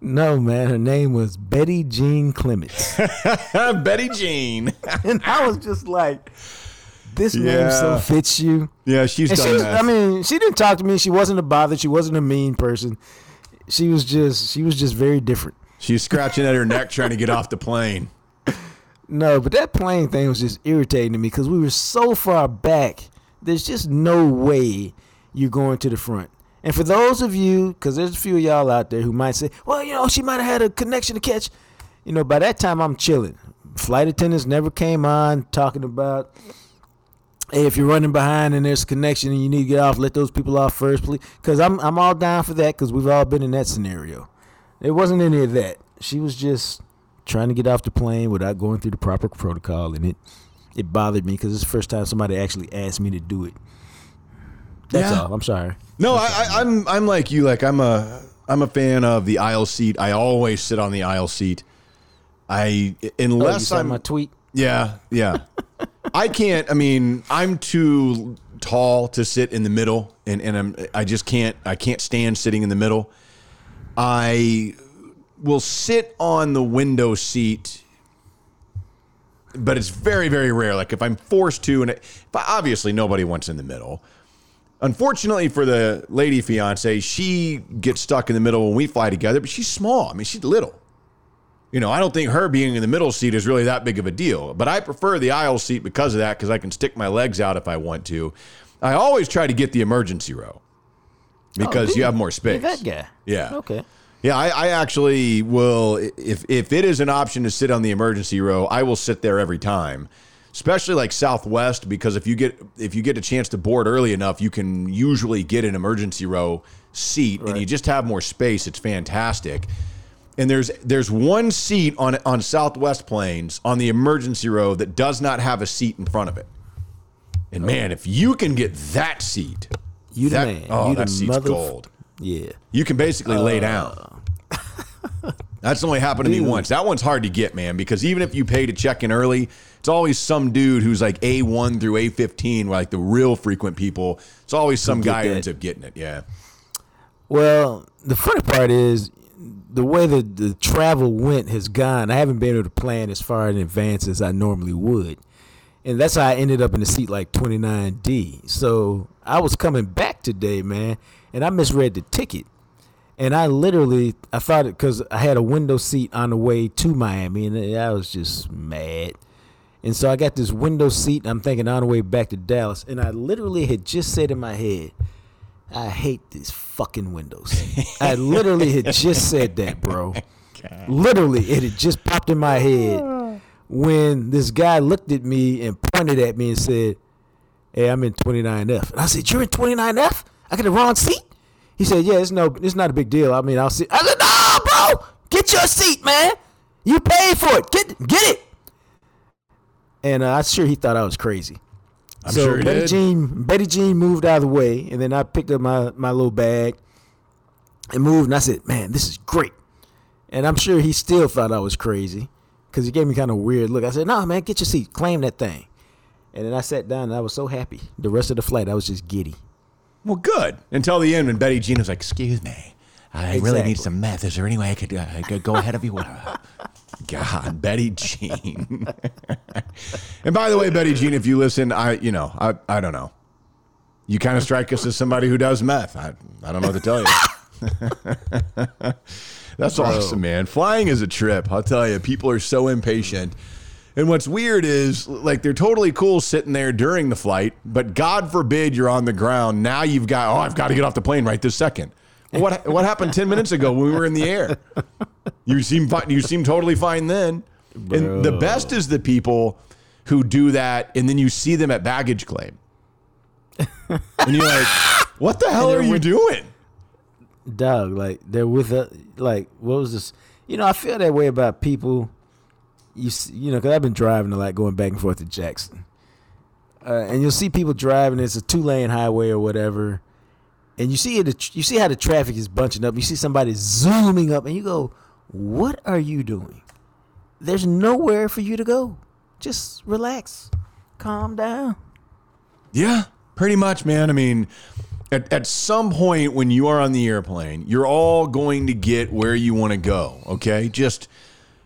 No, man, her name was Betty Jean Clements, Betty Jean. and I was just like, "This name so fits you." Yeah, she's And done she was. I mean, she didn't talk to me. She wasn't a bother. She wasn't a mean person. She was just she was just very different. she's scratching at her neck trying to get off the plane. No, but that plane thing was just irritating to me because we were so far back. There's just no way you're going to the front. And for those of you, because there's a few of y'all out there who might say, well, you know, she might have had a connection to catch. You know, by that time I'm chilling. Flight attendants never came on talking about, hey, if you're running behind and there's a connection and you need to get off, let those people off first, please. Because I'm, I'm all down for that because we've all been in that scenario. It wasn't any of that. She was just trying to get off the plane without going through the proper protocol, and it it bothered me because it's the first time somebody actually asked me to do it. That's Yeah. all. I'm sorry. No, I, I, I'm I'm like you. Like I'm a I'm a fan of the aisle seat. I always sit on the aisle seat. I Oh, you unless saw I'm my tweet. yeah yeah. I can't. I mean, I'm too tall to sit in the middle, and and I'm I just can't. I can't stand sitting in the middle. I will sit on the window seat but it's very very rare like if i'm forced to and it, obviously nobody wants in the middle unfortunately for the lady fiance she gets stuck in the middle when we fly together but she's small i mean she's little you know i don't think her being in the middle seat is really that big of a deal but i prefer the aisle seat because of that because i can stick my legs out if i want to i always try to get the emergency row because oh, do you have more space that guy. yeah Okay. yeah, I, I actually will. If if it is an option to sit on the emergency row, I will sit there every time. Especially like Southwest, because if you get if you get a chance to board early enough, you can usually get an emergency row seat, and you just have more space. It's fantastic. And there's there's one seat on on Southwest planes on the emergency row that does not have a seat in front of it. And man, if you can get that seat, You that, man. oh, you that seat's mother. gold. Yeah. You can basically lay Uh. down. That's only happened to me once. That one's hard to get, man, because even if you pay to check in early, it's always some dude who's like A1 through A15, like the real frequent people. It's always some guy who that. ends up getting it. Yeah. Well, the funny part is the way the, the travel went has gone. I haven't been able to plan as far in advance as I normally would. And that's how I ended up in the seat like 29D. So I was coming back today, man, and I misread the ticket. And I literally, I thought it because I had a window seat on the way to Miami, and I was just mad. And so I got this window seat, I'm thinking on the way back to Dallas, and I literally had just said in my head, I hate these fucking windows. I literally had just said that, bro. Literally, it had just popped in my head when this guy looked at me and pointed at me and said, Hey, I'm in 29F. And I said, You're in 29F? I got the wrong seat? He said, Yeah, it's no, it's not a big deal. I mean, I'll see. I said, No, bro, get your seat, man. You paid for it. Get, get it. And uh, I'm sure he thought I was crazy. I'm so sure Betty did. Jean, Betty Jean moved out of the way, and then I picked up my, my little bag and moved. And I said, "Man, this is great." And I'm sure he still thought I was crazy because he gave me kind of a weird look. I said, "No, man, get your seat, claim that thing." And then I sat down, and I was so happy. The rest of the flight, I was just giddy. Well, good. Until the end when Betty Jean was like, Excuse me, I really need some meth. Is there any way I could, uh, I could go ahead of you? God, Betty Jean. and by the way, Betty Jean, if you listen, I, you know, I, I don't know. You kind of strike us as somebody who does meth. I, I don't know what to tell you. That's awesome, man. Flying is a trip. I'll tell you, people are so impatient. And what's weird is, like, they're totally cool sitting there during the flight, but God forbid you're on the ground. Now you've got, oh, I've got to get off the plane right this second. What what happened ten minutes ago when we were in the air? You seem fine. You seem totally fine then. And the best is the people who do that, and then you see them at baggage claim, and you're like, "What the hell are you with- doing?" Doug? like they're with a like what was this? You know, I feel that way about people. You see, you know, because I've been driving a lot, going back and forth to Jackson, uh, and you'll see people driving. It's a two lane highway or whatever, and you see it. You see how the traffic is bunching up. You see somebody zooming up, and you go, "What are you doing?" There's nowhere for you to go. Just relax, calm down. Yeah, pretty much, man. I mean, at, at some point when you are on the airplane, you're all going to get where you want to go. Okay. Just,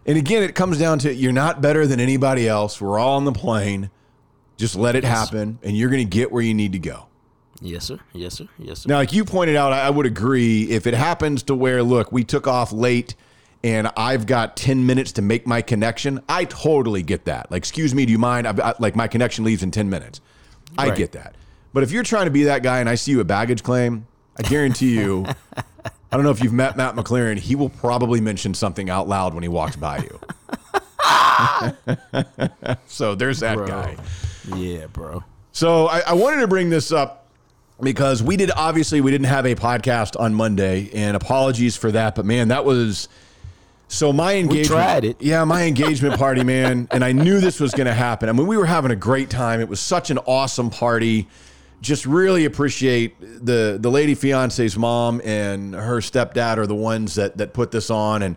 and again, it comes down to you're not better than anybody else. We're all on the plane. Just let it happen, and you're going to get where you need to go. Yes, sir. Yes, sir. Yes, sir. Now, like you pointed out, I would agree. If it happens to where, look, we took off late and I've got 10 minutes to make my connection, I totally get that. Like, excuse me, do you mind? I've, I, like, my connection leaves in 10 minutes. I Right. get that. But if you're trying to be that guy and I see you a baggage claim, I guarantee you, I don't know if you've met Matt McLaren, he will probably mention something out loud when he walks by you. so there's that Bro. guy. Yeah, bro. So I, I wanted to bring this up because we did obviously we didn't have a podcast on Monday, and apologies for that. But man, that was So my engagement, tried it. yeah, my engagement party, man, and I knew this was going to happen. I mean, we were having a great time. It was such an awesome party. Just really appreciate the the lady fiance's mom and her stepdad are the ones that that put this on, and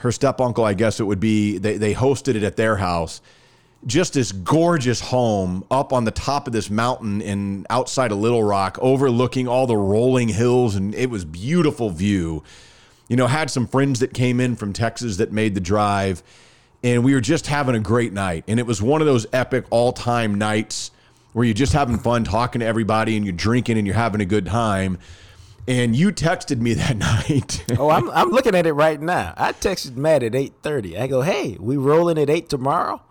her step uncle, I guess it would be. They they hosted it at their house. Just this gorgeous home up on the top of this mountain in outside of Little Rock, overlooking all the rolling hills, and it was beautiful view you know, had some friends that came in from Texas that made the drive, and we were just having a great night. And it was one of those epic all time nights where you're just having fun talking to everybody and you're drinking and you're having a good time. And you texted me that night. Oh, I'm I'm looking at it right now. I texted Matt at eight thirty. I go, hey, we rolling at eight tomorrow,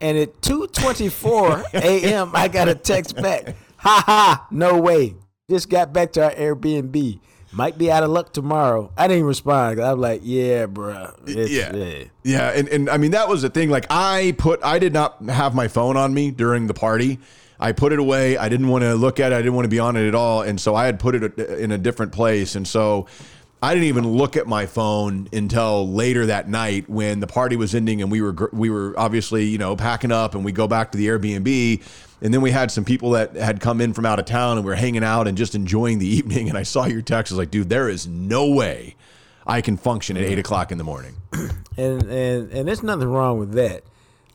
and at two twenty four a.m. I got a text back. Ha ha! No way. Just got back to our Airbnb. Might be out of luck tomorrow. I didn't respond. I'm like, yeah, bro. yeah. yeah. And, and I mean, that was the thing. Like, I put, I did not have my phone on me during the party. I put it away. I didn't want to look at it. I didn't want to be on it at all. And so I had put it uh, in a different place. And so I didn't even look at my phone until later that night when the party was ending and we were we were obviously you know packing up and we go back to the Airbnb and then we had some people that had come in from out of town and we were hanging out and just enjoying the evening and I saw your text I was like dude there is no way I can function at eight o'clock in the morning and and and there's nothing wrong with that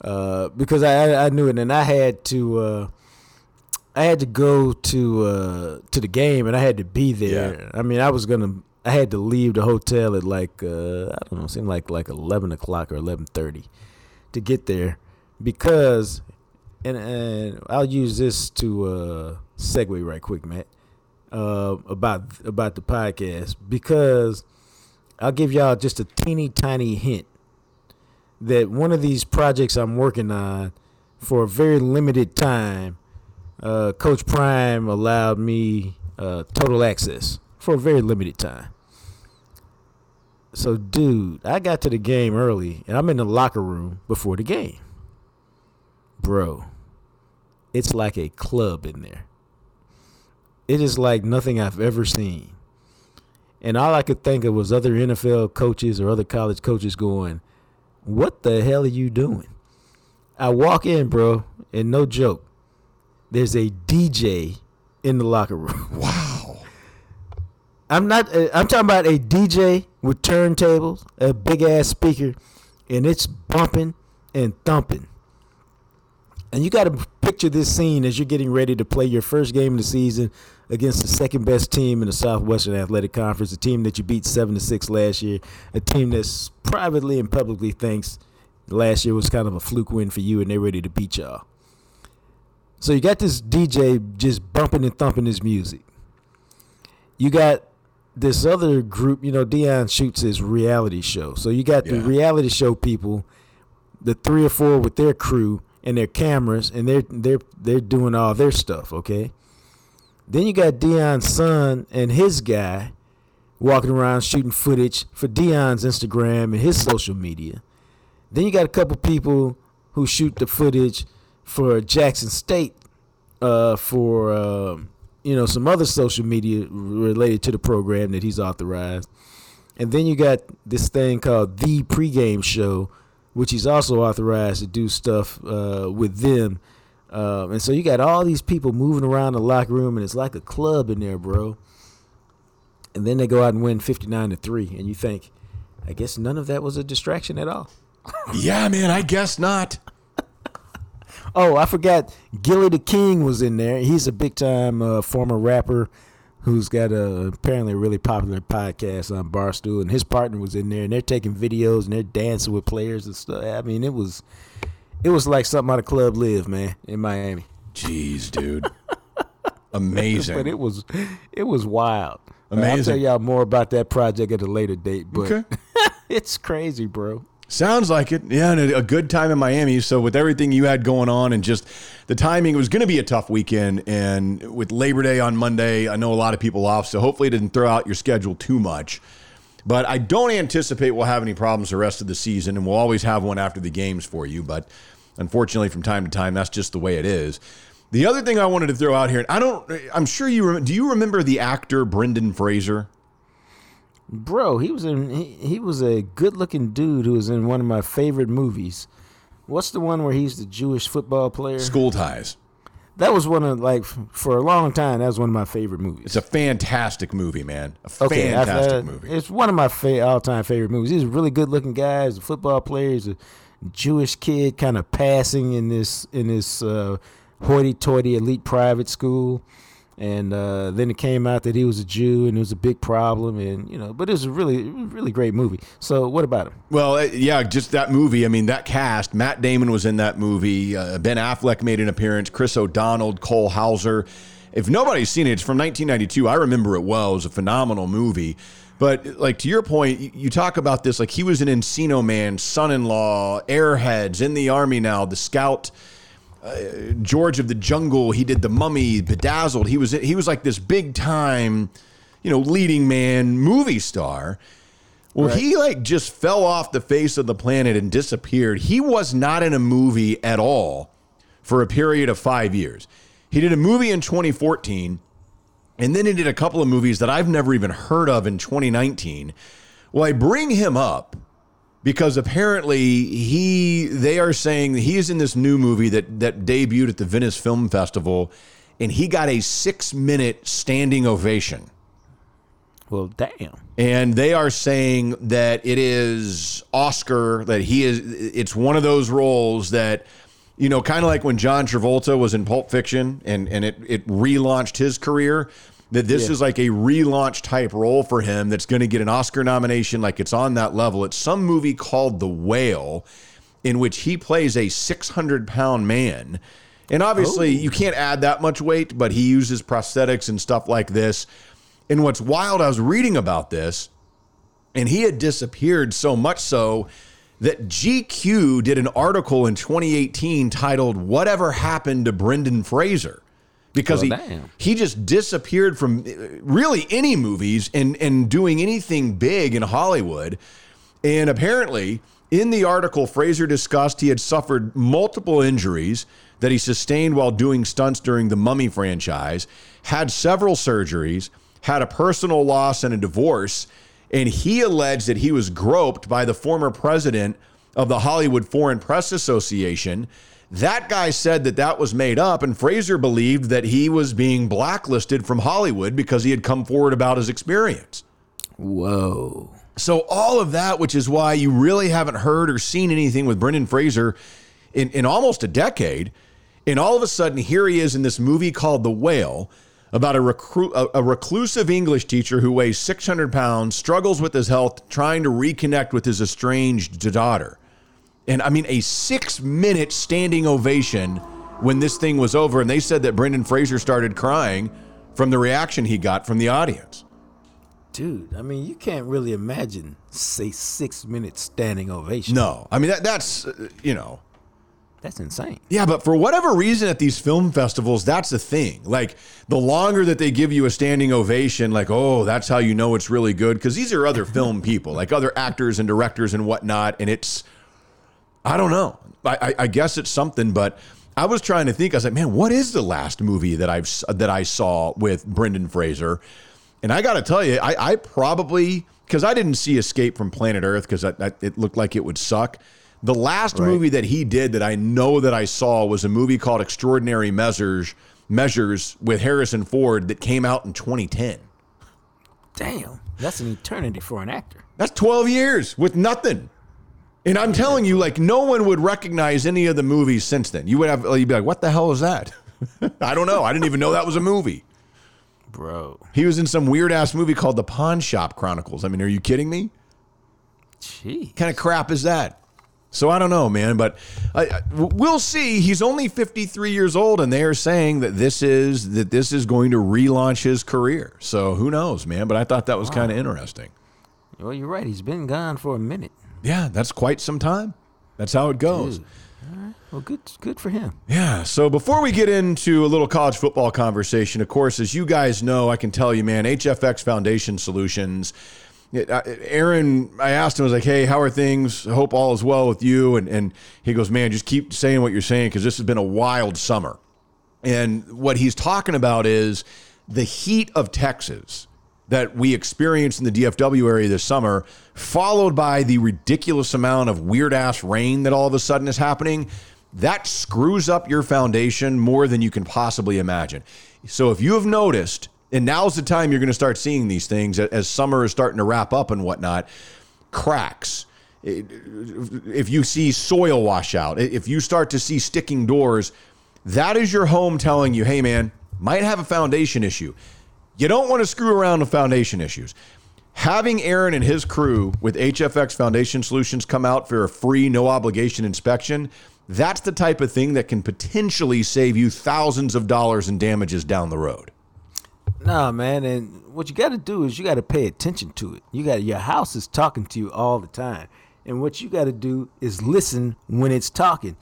uh, because I I knew it and I had to. Uh, I had to go to uh, to the game and I had to be there. Yeah. I mean, I was gonna I had to leave the hotel at like uh, I don't know, seemed like like eleven o'clock or eleven thirty to get there because and and I'll use this to uh, segue right quick, Matt, uh, about about the podcast because I'll give y'all just a teeny tiny hint that one of these projects I'm working on for a very limited time, uh, Coach Prime allowed me uh, total access for a very limited time. So, dude, I got to the game early and I'm in the locker room before the game. Bro, it's like a club in there. It is like nothing I've ever seen. And all I could think of was other NFL coaches or other college coaches going, What the hell are you doing? I walk in, bro, and no joke, there's a DJ in the locker room. wow I'm not. Uh, I'm talking about a DJ with turntables, a big ass speaker, and it's bumping and thumping. And you got to picture this scene as you're getting ready to play your first game of the season against the second best team in the Southwestern Athletic Conference, a team that you beat seven to six last year, a team that's privately and publicly thinks last year was kind of a fluke win for you, and they're ready to beat y'all. So you got this DJ just bumping and thumping his music. You got this other group, you know, Deion shoots his reality show. So you got the reality show people, the three or four with their crew and their cameras, and they're they're they're doing all their stuff, okay? Then you got Deion's son and his guy walking around shooting footage for Deion's Instagram and his social media. Then you got a couple people who shoot the footage for Jackson State uh, for um, you know some other social media related to the program that he's authorized. And then you got this thing called the pregame show, which he's also authorized to do stuff uh, with them. Um, and so you got all these people moving around the locker room, and it's like a club in there, bro. And then they go out and win fifty nine to three, and you think, I guess none of that was a distraction at all. yeah man I guess not Oh, I forgot. Gillie Da King was in there. He's a big time uh, former rapper who's got a apparently a really popular podcast on Barstool, and his partner was in there, and they're taking videos and they're dancing with players and stuff. I mean, it was it was like something out of Club LIV, man, in Miami. jeez dude amazing But it was it was wild. Amazing. I'll tell y'all more about that project at a later date, but Okay. it's crazy, bro. Sounds like it. Yeah, and a, good time in Miami. So with everything you had going on and just the timing, it was going to be a tough weekend. And with Labor Day on Monday, I know a lot of people off. So hopefully it didn't throw out your schedule too much. But I don't anticipate we'll have any problems the rest of the season, and we'll always have one after the games for you. But unfortunately, from time to time, that's just the way it is. The other thing I wanted to throw out here, and I don't, I'm sure you, do you remember the actor Brendan Fraser? Bro, he was in. He, he was a good-looking dude who was in one of my favorite movies. What's the one where he's the Jewish football player? School ties. That was one of like for a long time. That was one of my favorite movies. It's a fantastic movie, man. A Okay, fantastic uh, movie. It's one of my fa- all-time favorite movies. He's a really good-looking guy. He's a football player. He's a Jewish kid, kind of passing in this in this uh, hoity-toity elite private school, and uh, then it came out that he was a Jew, and it was a big problem. And you know, but it was a really, really great movie. So, what about him? Well, uh, yeah, just that movie. I mean, that cast. Matt Damon was in that movie. Uh, ben Affleck made an appearance. Chris O'Donnell, Cole Hauser. If nobody's seen it, it's from 1992. I remember it well. It was a phenomenal movie. But like to your point, you- you talk about this like he was an Encino Man, son-in-law, Airheads, in the army now, the scout. Uh, George of the Jungle. He did the Mummy, Bedazzled. He was he was like this big time, you know, leading man movie star. Well, he like just fell off the face of the planet and disappeared. He was not in a movie at all for a period of five years. He did a movie in 2014, and then he did a couple of movies that I've never even heard of in 2019. Well, I bring him up because apparently he they are saying he is in this new movie that that debuted at the Venice Film Festival, and he got a six minute standing ovation. Well, damn. And they are saying that it is Oscar, that he is, it's one of those roles that, you know, kind of like when John Travolta was in Pulp Fiction and, and it, it relaunched his career, that this is like a relaunch type role for him that's going to get an Oscar nomination, like it's on that level. It's some movie called The Whale, in which he plays a 600 pound man. And obviously, oh. you can't add that much weight, but he uses prosthetics and stuff like this. And what's wild, I was reading about this, and he had disappeared so much so that GQ did an article in 2018 titled Whatever Happened to Brendan Fraser? Because Well, he, damn. he just disappeared from really any movies and, and doing anything big in Hollywood. And apparently, in the article, Fraser discussed he had suffered multiple injuries that he sustained while doing stunts during the Mummy franchise, had several surgeries, had a personal loss and a divorce, and he alleged that he was groped by the former president of the Hollywood Foreign Press Association. That guy said that that was made up, and Fraser believed that he was being blacklisted from Hollywood because he had come forward about his experience. Whoa. So all of that, which is why you really haven't heard or seen anything with Brendan Fraser in, in almost a decade. And all of a sudden, here he is in this movie called The Whale about a, recru- a, a reclusive English teacher who weighs 600 pounds, struggles with his health, trying to reconnect with his estranged daughter. And I mean, a six minute standing ovation when this thing was over. And they said that Brendan Fraser started crying from the reaction he got from the audience. Dude, I mean, you can't really imagine, say, six minute standing ovation. No, I mean, that, that's, uh, you know. That's insane. Yeah, but for whatever reason at these film festivals, that's the thing. Like the longer that they give you a standing ovation, like, oh, that's how you know it's really good. Because these are other film people, like other actors and directors and whatnot. And it's, I don't know. I, I, I guess it's something, but I was trying to think. I was like, man, what is the last movie that I've that I saw with Brendan Fraser? And I got to tell you, I, I probably because I didn't see Escape from Planet Earth because it looked like it would suck. The last movie that he did that I know that I saw was a movie called Extraordinary Measures Measures with Harrison Ford that came out in 2010. Damn. That's an eternity for an actor. That's 12 years with nothing. And I'm telling you, like, no one would recognize any of the movies since then. You would have, you'd be like, what the hell is that? I don't know. I didn't even know that was a movie. Bro. He was in some weird ass movie called The Pawn Shop Chronicles. I mean, are you kidding me? Gee. kind of crap is that? So I don't know, man, but I, I- we'll see. He's only 53 years old, and they are saying that this is that this is going to relaunch his career. So who knows, man? But I thought that was kind of interesting. Well, you're right. He's been gone for a minute. Yeah, that's quite some time. That's how it goes. Dude. Well, good, good for him. Yeah. So before we get into a little college football conversation, of course, as you guys know, I can tell you, man, HFX Foundation Solutions. it- uh, Aaron, I asked him, I was like, hey, how are things? I hope all is well with you. And, and he goes, man, just keep saying what you're saying because this has been a wild summer. And what he's talking about is the heat of Texas that we experienced in the DFW area this summer, followed by the ridiculous amount of weird ass rain that all of a sudden is happening, that screws up your foundation more than you can possibly imagine. So if you have noticed, and now's the time you're going to start seeing these things as summer is starting to wrap up and whatnot, cracks. If you see soil washout, if you start to see sticking doors, that is your home telling you, hey man, might have a foundation issue. You don't want to screw around with foundation issues. Having Aaron and his crew with HFX Foundation Solutions come out for a free, no obligation inspection, that's the type of thing that can potentially save you thousands of dollars in damages down the road. Nah, man, and what you got to do is you got to pay attention to it. You got your house is talking to you all the time, and what you got to do is listen when it's talking,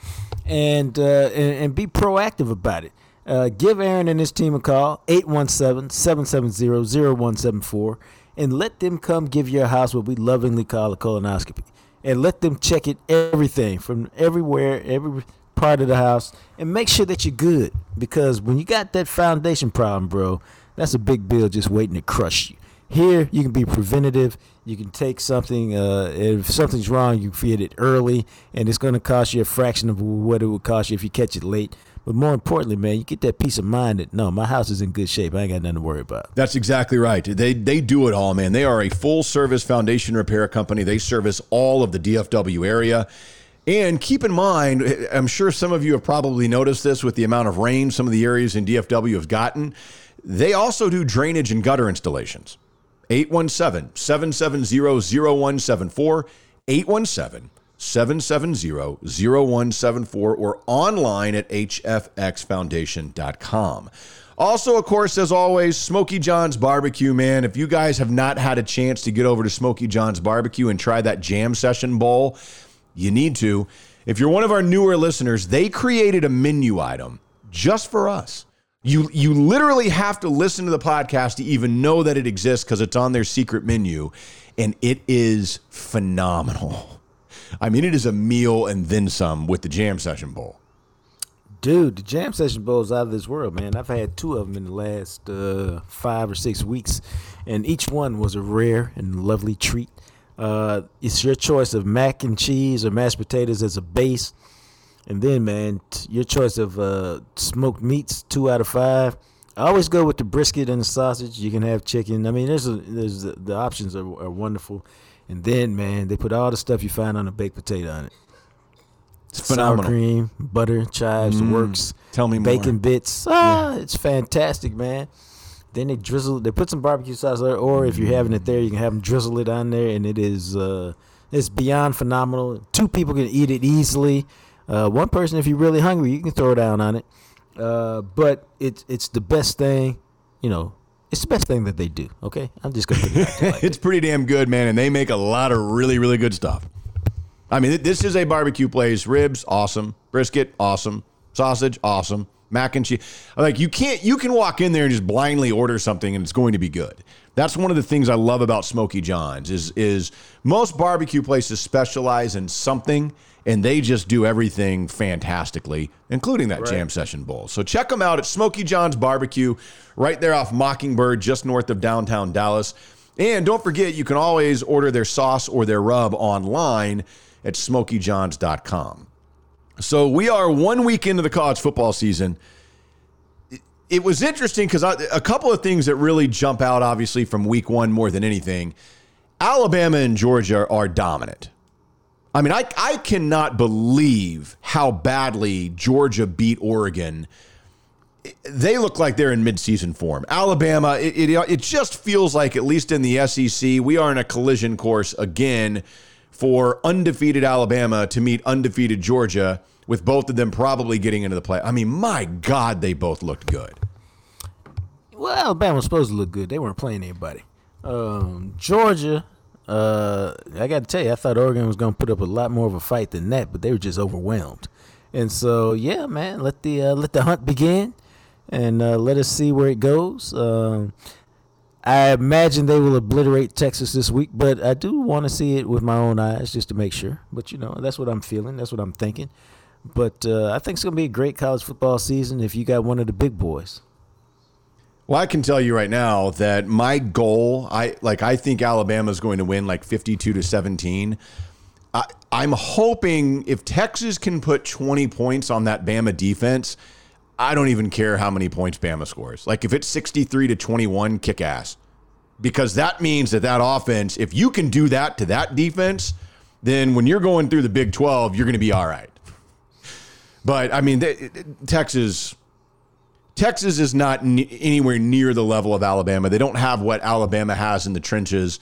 and, uh, and and be proactive about it. Uh, give Aaron and his team a call, 817-770-0174, and let them come give your house what we lovingly call a colonoscopy. And let them check it everything from everywhere, every part of the house, and make sure that you're good. Because when you got that foundation problem, bro, that's a big bill just waiting to crush you. Here, you can be preventative. You can take something, uh, if something's wrong, you feed it early, and it's going to cost you a fraction of what it would cost you if you catch it late. But more importantly, man, you get that peace of mind that no, my house is in good shape. I ain't got nothing to worry about. That's exactly right. They they do it all, man. They are a full service foundation repair company. They service all of the DFW area. And keep in mind, I'm sure some of you have probably noticed this with the amount of rain some of the areas in DFW have gotten. They also do drainage and gutter installations. 817 770 0174. 817 770 0174 or online at hfxfoundation.com. Also, of course, as always, Smokey John's Barbecue, man. If you guys have not had a chance to get over to Smokey John's Barbecue and try that jam session bowl, you need to. If you're one of our newer listeners, they created a menu item just for us. You you literally have to listen to the podcast to even know that it exists because it's on their secret menu, and it is phenomenal. I mean, it is a meal and then some with the Jam Session Bowl. Dude, the Jam Session Bowl is out of this world, man. I've had two of them in the last uh, five or six weeks, and each one was a rare and lovely treat. Uh, it's your choice of mac and cheese or mashed potatoes as a base. And then, man, your choice of uh, smoked meats, two out of five. I always go with the brisket and the sausage. You can have chicken. I mean, there's a, there's the, the options are, are wonderful. And then, man, they put all the stuff you find on a baked potato on it. It's phenomenal. Sour cream, butter, chives, Mm. works. Tell me more. Bacon bits. Ah, it's fantastic, man. Then they drizzle. They put some barbecue sauce there, or if you're having it there, you can have them drizzle it on there, and it is uh, it's beyond phenomenal. Two people can eat it easily. Uh, one person, if you're really hungry, you can throw down on it. Uh, but it's it's the best thing, you know. It's the best thing that they do. Okay, I'm just gonna put it like it's pretty damn good, man, and they make a lot of really, really good stuff. I mean, this is a barbecue place. Ribs, awesome. Brisket, awesome. Sausage, awesome. Mac and cheese. Like you can't, you can walk in there and just blindly order something, and it's going to be good. That's one of the things I love about Smokey John's. Is is most barbecue places specialize in something, and they just do everything fantastically, including that jam session bowl. So check them out at Smokey John's Barbecue, right there off Mockingbird, just north of downtown Dallas. And don't forget, you can always order their sauce or their rub online at smokeyjohns.com. So we are one week into the college football season. It- It was interesting because a couple of things that really jump out, obviously, from week one more than anything. Alabama and Georgia are dominant. I mean, I, I cannot believe how badly Georgia beat Oregon. They look like they're in midseason form. Alabama, it, it, it just feels like, at least in the SEC, we are in a collision course again for undefeated Alabama to meet undefeated Georgia, with both of them probably getting into the play. I mean, my God, they both looked good. Well, Alabama was supposed to look good. They weren't playing anybody. Um, Georgia, uh, I got to tell you, I thought Oregon was going to put up a lot more of a fight than that, but they were just overwhelmed. And so, yeah, man, let the uh, let the hunt begin, and uh, let us see where it goes. Um, I imagine they will obliterate Texas this week, but I do want to see it with my own eyes just to make sure. But you know, that's what I'm feeling. That's what I'm thinking. But uh, I think it's going to be a great college football season if you got one of the big boys. Well, I can tell you right now that my goal, I like, I think Alabama's going to win like 52 to 17. I, I'm hoping if Texas can put 20 points on that Bama defense, I don't even care how many points Bama scores. Like if it's 63 to 21, kick ass. Because that means that that offense, if you can do that to that defense, then when you're going through the Big 12, you're going to be all right. But I mean, Texas Texas is not n- anywhere near the level of Alabama. They don't have what Alabama has in the trenches.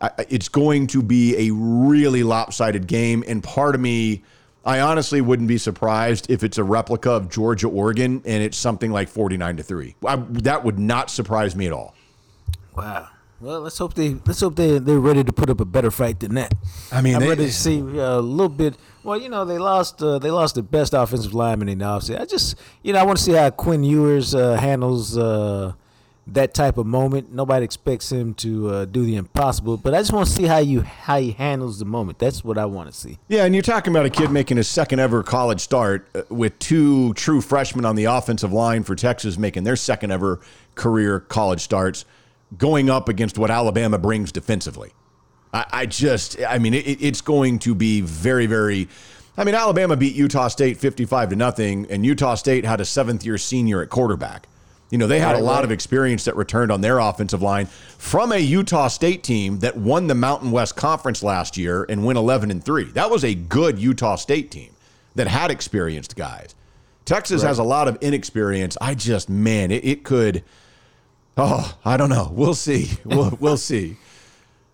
I, it's going to be a really lopsided game. And part of me, I honestly wouldn't be surprised if it's a replica of Georgia Oregon and it's something like 49 to 3. I, that would not surprise me at all. Wow. Well, let's hope they let's hope they they're ready to put up a better fight than that. I mean, I'm they- ready to see uh, a little bit. Well, you know, they lost uh, they lost the best offensive lineman in the offseason. I just you know I want to see how Quinn Ewers uh, handles uh, that type of moment. Nobody expects him to uh, do the impossible, but I just want to see how you how he handles the moment. That's what I want to see. Yeah, and you're talking about a kid making his second ever college start uh, with two true freshmen on the offensive line for Texas making their second ever career college starts, going up against what Alabama brings defensively. I, I just, I mean, it, it's going to be very, very. I mean, Alabama beat Utah State 55 to nothing, and Utah State had a seventh year senior at quarterback. You know, they had a lot of experience that returned on their offensive line from a Utah State team that won the Mountain West Conference last year and went 11 and 3. That was a good Utah State team that had experienced guys. Texas has a lot of inexperience. I just, man, it, it could. Oh, I don't know. We'll see. We'll, we'll see.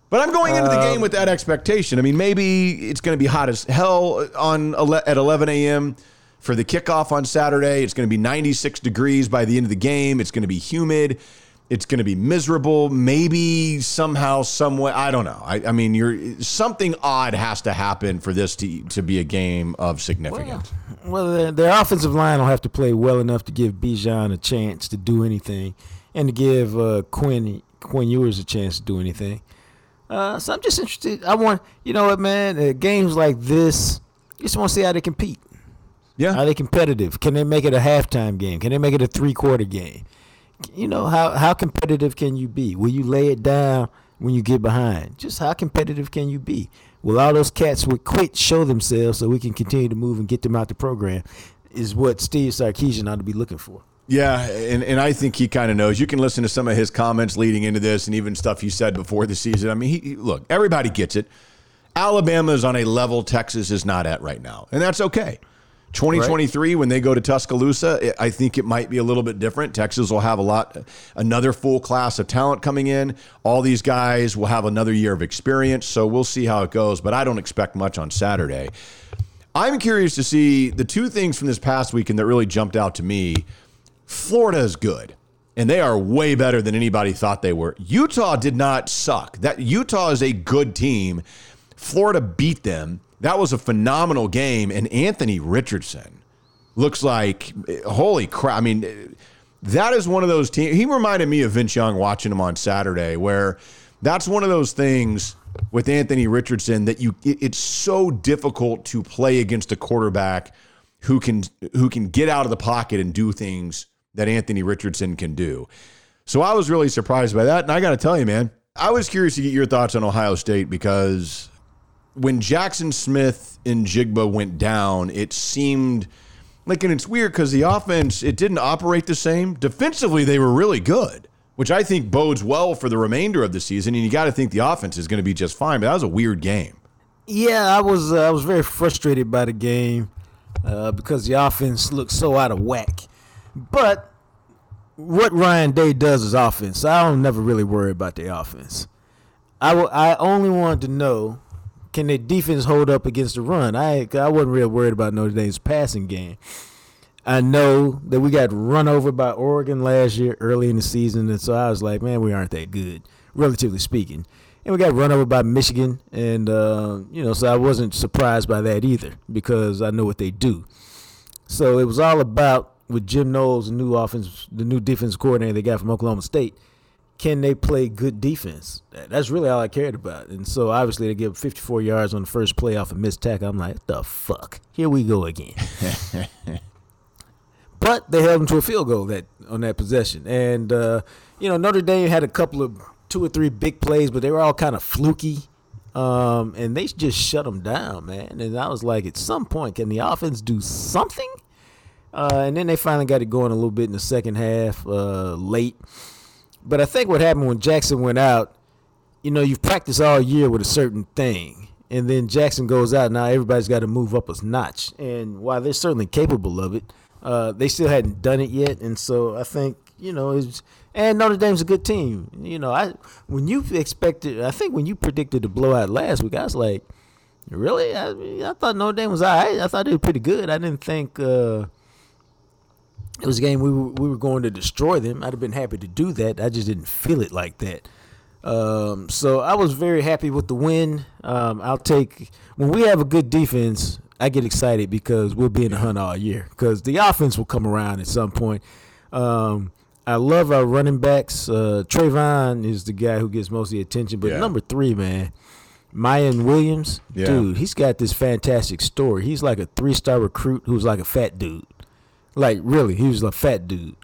But I'm going into the game with um, that expectation. I mean, maybe it's going to be hot as hell on at 11 a.m. for the kickoff on Saturday. It's going to be 96 degrees by the end of the game. It's going to be humid. It's going to be miserable. Maybe somehow, some way, I don't know. I, I mean, you're something odd has to happen for this to to be a game of significance. Well, their, their offensive line will have to play well enough to give Bijan a chance to do anything, and to give uh, Quinn Quinn Ewers a chance to do anything. Uh, so I'm just interested. I want, you know what, man? Uh, games like this, you just want to see how they compete. Yeah. Are they competitive? Can they make it a halftime game? Can they make it a three quarter game? You know how how competitive can you be? Will you lay it down when you get behind? Just how competitive can you be? Will all those cats would quit show themselves so we can continue to move and get them out the program? Is what Steve Sarkisian ought to be looking for. Yeah, and, and I think he kind of knows. You can listen to some of his comments leading into this and even stuff he said before the season. I mean, he, he- look, everybody gets it. Alabama is on a level Texas is not at right now, and that's okay. 2023, when they go to Tuscaloosa, it- I think it might be a little bit different. Texas will have a lot, another full class of talent coming in. All these guys will have another year of experience, so we'll see how it goes. But I don't expect much on Saturday. I'm curious to see the two things from this past weekend that really jumped out to me. Florida is good, and they are way better than anybody thought they were. Utah did not suck. That Utah is a good team. Florida beat them. That was a phenomenal game, and Anthony Richardson looks like holy crap. I mean, that is one of those teams. He reminded me of Vince Young watching him on Saturday, where that's one of those things with Anthony Richardson that you it- it's so difficult to play against a quarterback who can who can get out of the pocket and do things that Anthony Richardson can do. So I was really surprised by that, and I got to tell you, man, I was curious to get your thoughts on Ohio State because when Jackson Smith-Njigba went down, it seemed like, and it's weird because the offense, it didn't operate the same. Defensively, they were really good, which I think bodes well for the remainder of the season. And you got to think the offense is going to be just fine. But that was a weird game. Yeah, I was uh, I was very frustrated by the game uh, because the offense looked so out of whack. But what Ryan Day does is offense. I don't never really worry about the offense. I I only wanted to know can their defense hold up against the run. I I wasn't real worried about Notre Dame's passing game. I know that we got run over by Oregon last year early in the season, and so I was like, man, we aren't that good, relatively speaking. And we got run over by Michigan, and uh, you know, so I wasn't surprised by that either because I know what they do. So it was all about with Jim Knowles, the new offense, the new defense coordinator they got from Oklahoma State. Can they play good defense? That's really all I cared about. And so obviously they give 54 yards on the first play off a missed tackle. I'm like, the fuck? Here we go again. but they held them to a field goal that on that possession. And uh, you know Notre Dame had a couple of two or three big plays, but they were all kind of fluky. Um, and they just shut them down, man. And I was like, at some point, can the offense do something? Uh, and then they finally got it going a little bit in the second half, uh, late. But I think what happened when Jackson went out, you know, you've practiced all year with a certain thing, and then Jackson goes out. Now everybody's got to move up a notch. And while they're certainly capable of it, uh, they still hadn't done it yet. And so I think you know, it's, and Notre Dame's a good team. You know, I when you expected, I think when you predicted the blowout last week, I was like, really? I, I thought Notre Dame was all right. I thought they were pretty good. I didn't think. Uh, it was a game we were, we were going to destroy them. I'd have been happy to do that. I just didn't feel it like that. Um, so I was very happy with the win. Um, I'll take when we have a good defense. I get excited because we'll be in the hunt all year because the offense will come around at some point. Um, I love our running backs. Uh, TreVeyon is the guy who gets most of the attention, but Yeah. number three, man, Miyan Williams, Yeah. dude, he's got this fantastic story. He's like a three-star recruit who's like a fat dude. Like really, he was a fat dude,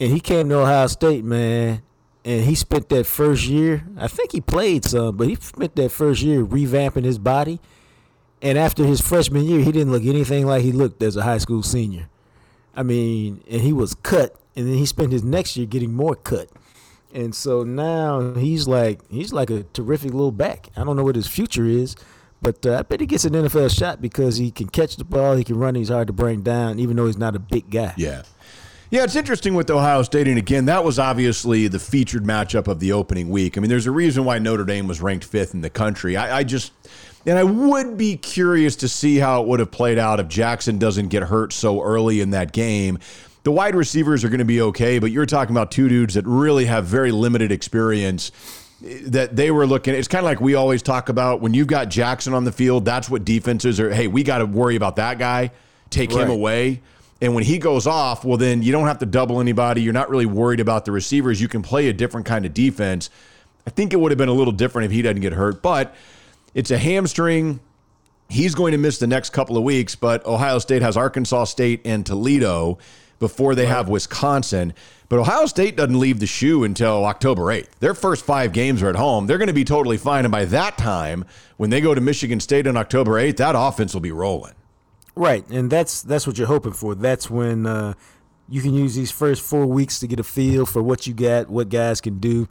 and he came to Ohio State, man. And he spent that first year. I think he played some, but he spent that first year revamping his body. And after his freshman year, he didn't look anything like he looked as a high school senior. I mean, and he was cut, and then he spent his next year getting more cut. And so now he's like he's like a terrific little back. I don't know what his future is, but uh, I bet he gets an NFL shot because he can catch the ball, he can run, he's hard to bring down, even though he's not a big guy. Yeah. Yeah, it's interesting with Ohio State. And again, that was obviously the featured matchup of the opening week. I mean, there's a reason why Notre Dame was ranked fifth in the country. I, I just, and I would be curious to see how it would have played out if Jackson doesn't get hurt so early in that game. The wide receivers are going to be okay, but you're talking about two dudes that really have very limited experience that they were looking it's kind of like we always talk about when you've got Jackson on the field that's what defenses are hey we got to worry about that guy take him away. And when he goes off well then you don't have to double anybody you're not really worried about the receivers you can play a different kind of defense. I think it would have been a little different if he doesn't get hurt but it's a hamstring He's going to miss the next couple of weeks, but Ohio State has Arkansas State and Toledo before they have Wisconsin. But Ohio State doesn't leave the shoe until October 8th. Their first five games are at home. They're going to be totally fine. And by that time, when they go to Michigan State on October 8th, that offense will be rolling. Right, and that's that's what you're hoping for. That's when uh, you can use these first four weeks to get a feel for what you got, what guys can do.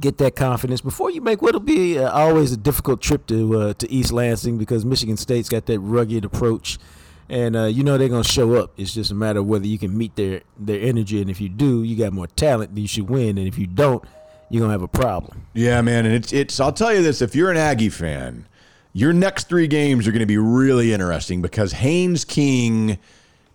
Get that confidence before you make what'll be uh, always a difficult trip to uh, to East Lansing because Michigan State's got that rugged approach, and uh, you know they're gonna show up. It's just a matter of whether you can meet their their energy, and if you do, you got more talent, then you should win, and if you don't, you're gonna have a problem. Yeah, man, and it's it's. I'll tell you this: if you're an Aggie fan, your next three games are to be really interesting because Haynes King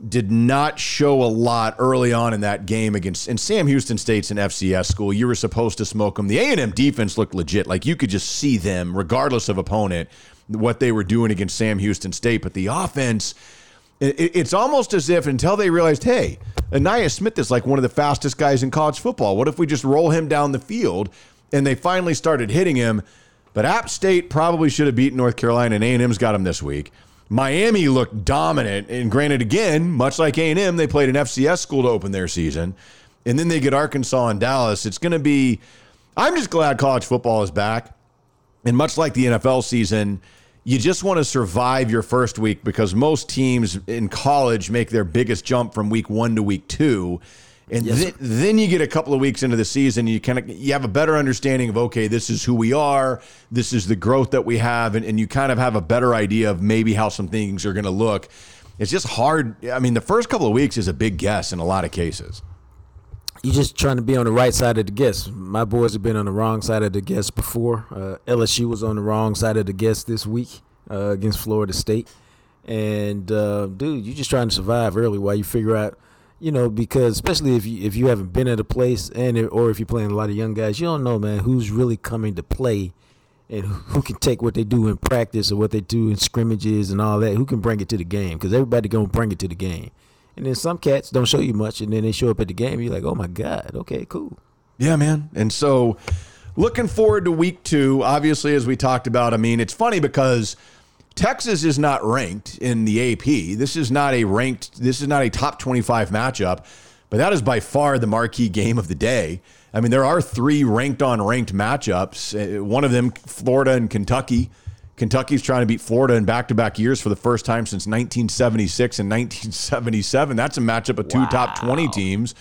did not show a lot early on in that game against. And Sam Houston State's an FCS school. You were supposed to smoke them. The A and M defense looked legit. Like you could just see them, regardless of opponent, what they were doing against Sam Houston State. But the offense. It- It's almost as if until they realized, hey, Ainias Smith is like one of the fastest guys in college football. What if we just roll him down the field? And they finally started hitting him. But App State probably should have beaten North Carolina, and A&M's got him this week. Miami looked dominant, and granted, again, much like A&M, they played an FCS school to open their season, and then they get Arkansas and Dallas. It's going to be. I'm just glad college football is back. And much like the NFL season, you just want to survive your first week because most teams in college make their biggest jump from week one to week two. And then, then you get a couple of weeks into the season, you kind of you have a better understanding of okay, this is who we are, this is the growth that we have, and, and you kind of have a better idea of maybe how some things are going to look. It's just hard. I mean, the first couple of weeks is a big guess in a lot of cases. You just trying to be on the right side of the guess. My boys have been on the wrong side of the guess before. Uh, LSU was on the wrong side of the guess this week uh, against Florida State. And uh, dude, you're just trying to survive early while you figure out, you know, because especially if you if you haven't been at a place and if, or if you're playing a lot of young guys, you don't know, man, who's really coming to play and who who can take what they do in practice or what they do in scrimmages and all that. Who can bring it to the game? Because everybody gonna bring it to the game. And then some cats don't show you much, and then they show up at the game. You're like, oh my god, okay, cool. Yeah, man. And so looking forward to week two. Obviously, as we talked about, I mean, it's funny because Texas is not ranked in the AP. This is not a ranked, this is not a top 25 matchup, but that is by far the marquee game of the day. I mean, there are three ranked on ranked matchups. Uh, one of them, Florida and Kentucky. Kentucky's trying to beat Florida in back to back years for the first time since 1976 and 1977. That's a matchup of two wow. top 20 teams.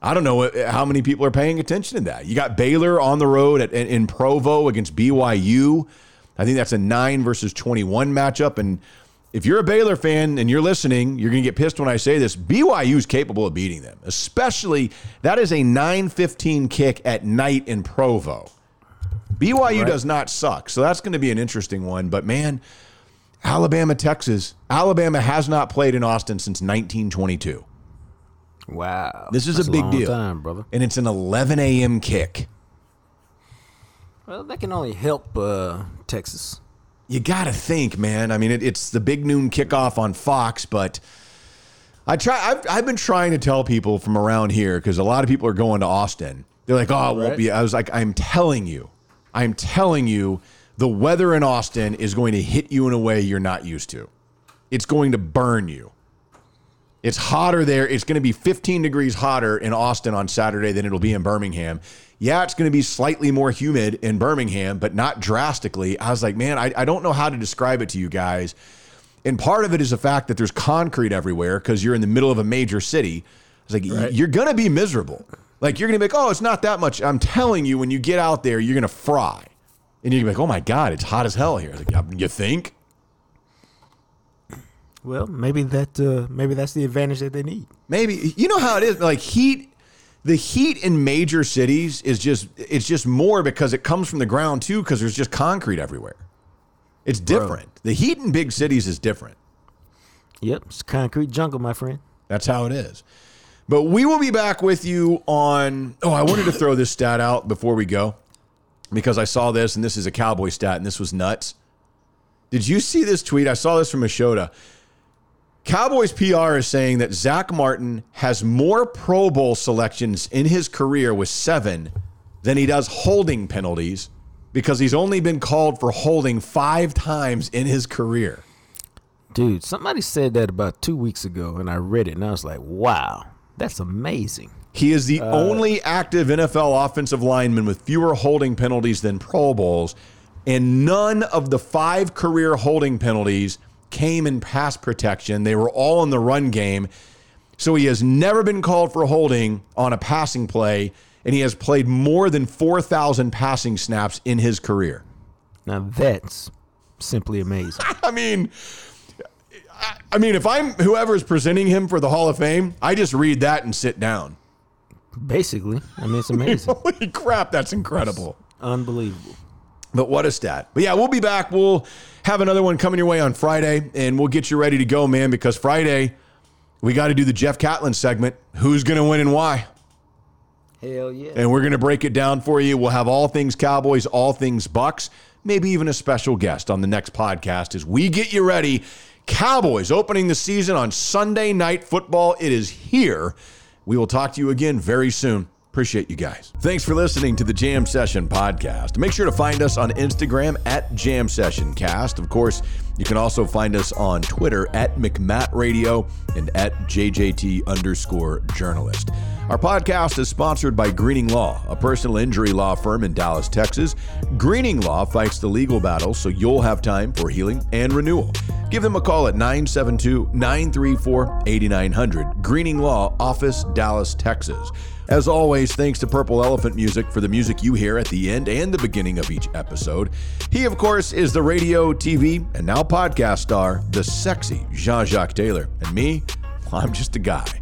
I don't know how many people are paying attention to that. You got Baylor on the road at, in Provo against BYU. I think that's a 9 versus 21 matchup. And if you're a Baylor fan and you're listening, you're going to get pissed when I say this. BYU is capable of beating them, especially that is a 9:15 kick at night in Provo. BYU right. does not suck, so that's going to be an interesting one. But man, Alabama, Texas, Alabama has not played in Austin since 1922. Wow, this is that's a big a deal, time, brother. And it's an 11 a.m. kick. Well, that can only help uh, Texas. You got to think, man. I mean, it, it's the big noon kickoff on Fox, but I try. I've, I've been trying to tell people from around here because a lot of people are going to Austin. They're like, "Oh, it won't right. be." I was like, "I'm telling you, I'm telling you, the weather in Austin is going to hit you in a way you're not used to. It's going to burn you. It's hotter there. It's going to be 15 degrees hotter in Austin on Saturday than it'll be in Birmingham. Yeah, it's going to be slightly more humid in Birmingham, but not drastically. I was like, man, I, I don't know how to describe it to you guys. And part of it is the fact that there's concrete everywhere because you're in the middle of a major city. I was like, right. you're going to be miserable. Like you're gonna be like, oh, it's not that much. I'm telling you, when you get out there, you're gonna fry, and you're gonna be like, oh my god, it's hot as hell here. Like, you think? Well, maybe that uh, maybe that's the advantage that they need. Maybe you know how it is. Like heat, the heat in major cities is just it's just more because it comes from the ground too. Because there's just concrete everywhere. It's different. Bro. The heat in big cities is different. Yep, it's concrete jungle, my friend. That's how it is. But we will be back with you on. Oh, I wanted to throw this stat out before we go because I saw this and this is a cowboy stat and this was nuts. Did you see this tweet? I saw this from Machota. Cowboys PR is saying that Zach Martin has more Pro Bowl selections in his career with seven than he does holding penalties because he's only been called for holding five times in his career. Dude, somebody said that about two weeks ago, and I read it, and I was like, wow. That's amazing. He is the uh, only active NFL offensive lineman with fewer holding penalties than Pro Bowls, and none of the five career holding penalties came in pass protection. They were all in the run game. So he has never been called for holding on a passing play, and he has played more than 4,000 passing snaps in his career. Now that's simply amazing. I mean, I mean, if I'm whoever is presenting him for the Hall of Fame, I just read that and sit down. Basically, I mean, it's amazing. Holy crap, that's incredible. unbelievable. But what a stat. But yeah, we'll be back. We'll have another one coming your way on Friday, and we'll get you ready to go, man, because Friday, we got to do the Jeff Catlin segment. Who's going to win and why? Hell yeah. And we're going to break it down for you. We'll have all things Cowboys, all things Bucks, maybe even a special guest on the next podcast as we get you ready Cowboys opening the season on Sunday Night Football. It is here. We will talk to you again very soon. Appreciate you guys. Thanks for listening to the Jam Session podcast. Make sure to find us on Instagram at Jam Session Cast. Of course, you can also find us on Twitter at McMatt Radio and at JJT underscore journalist. Our podcast is sponsored by Greening Law, a personal injury law firm in Dallas, Texas. Greening Law fights the legal battle so you'll have time for healing and renewal. Give them a call at 972 934 8900. Greening Law Office, Dallas, Texas. As always, thanks to Purple Elephant Music for the music you hear at the end and the beginning of each episode. He, of course, is the radio, TV, and now podcast star, the sexy Jean Jacques Taylor. And me, I'm just a guy,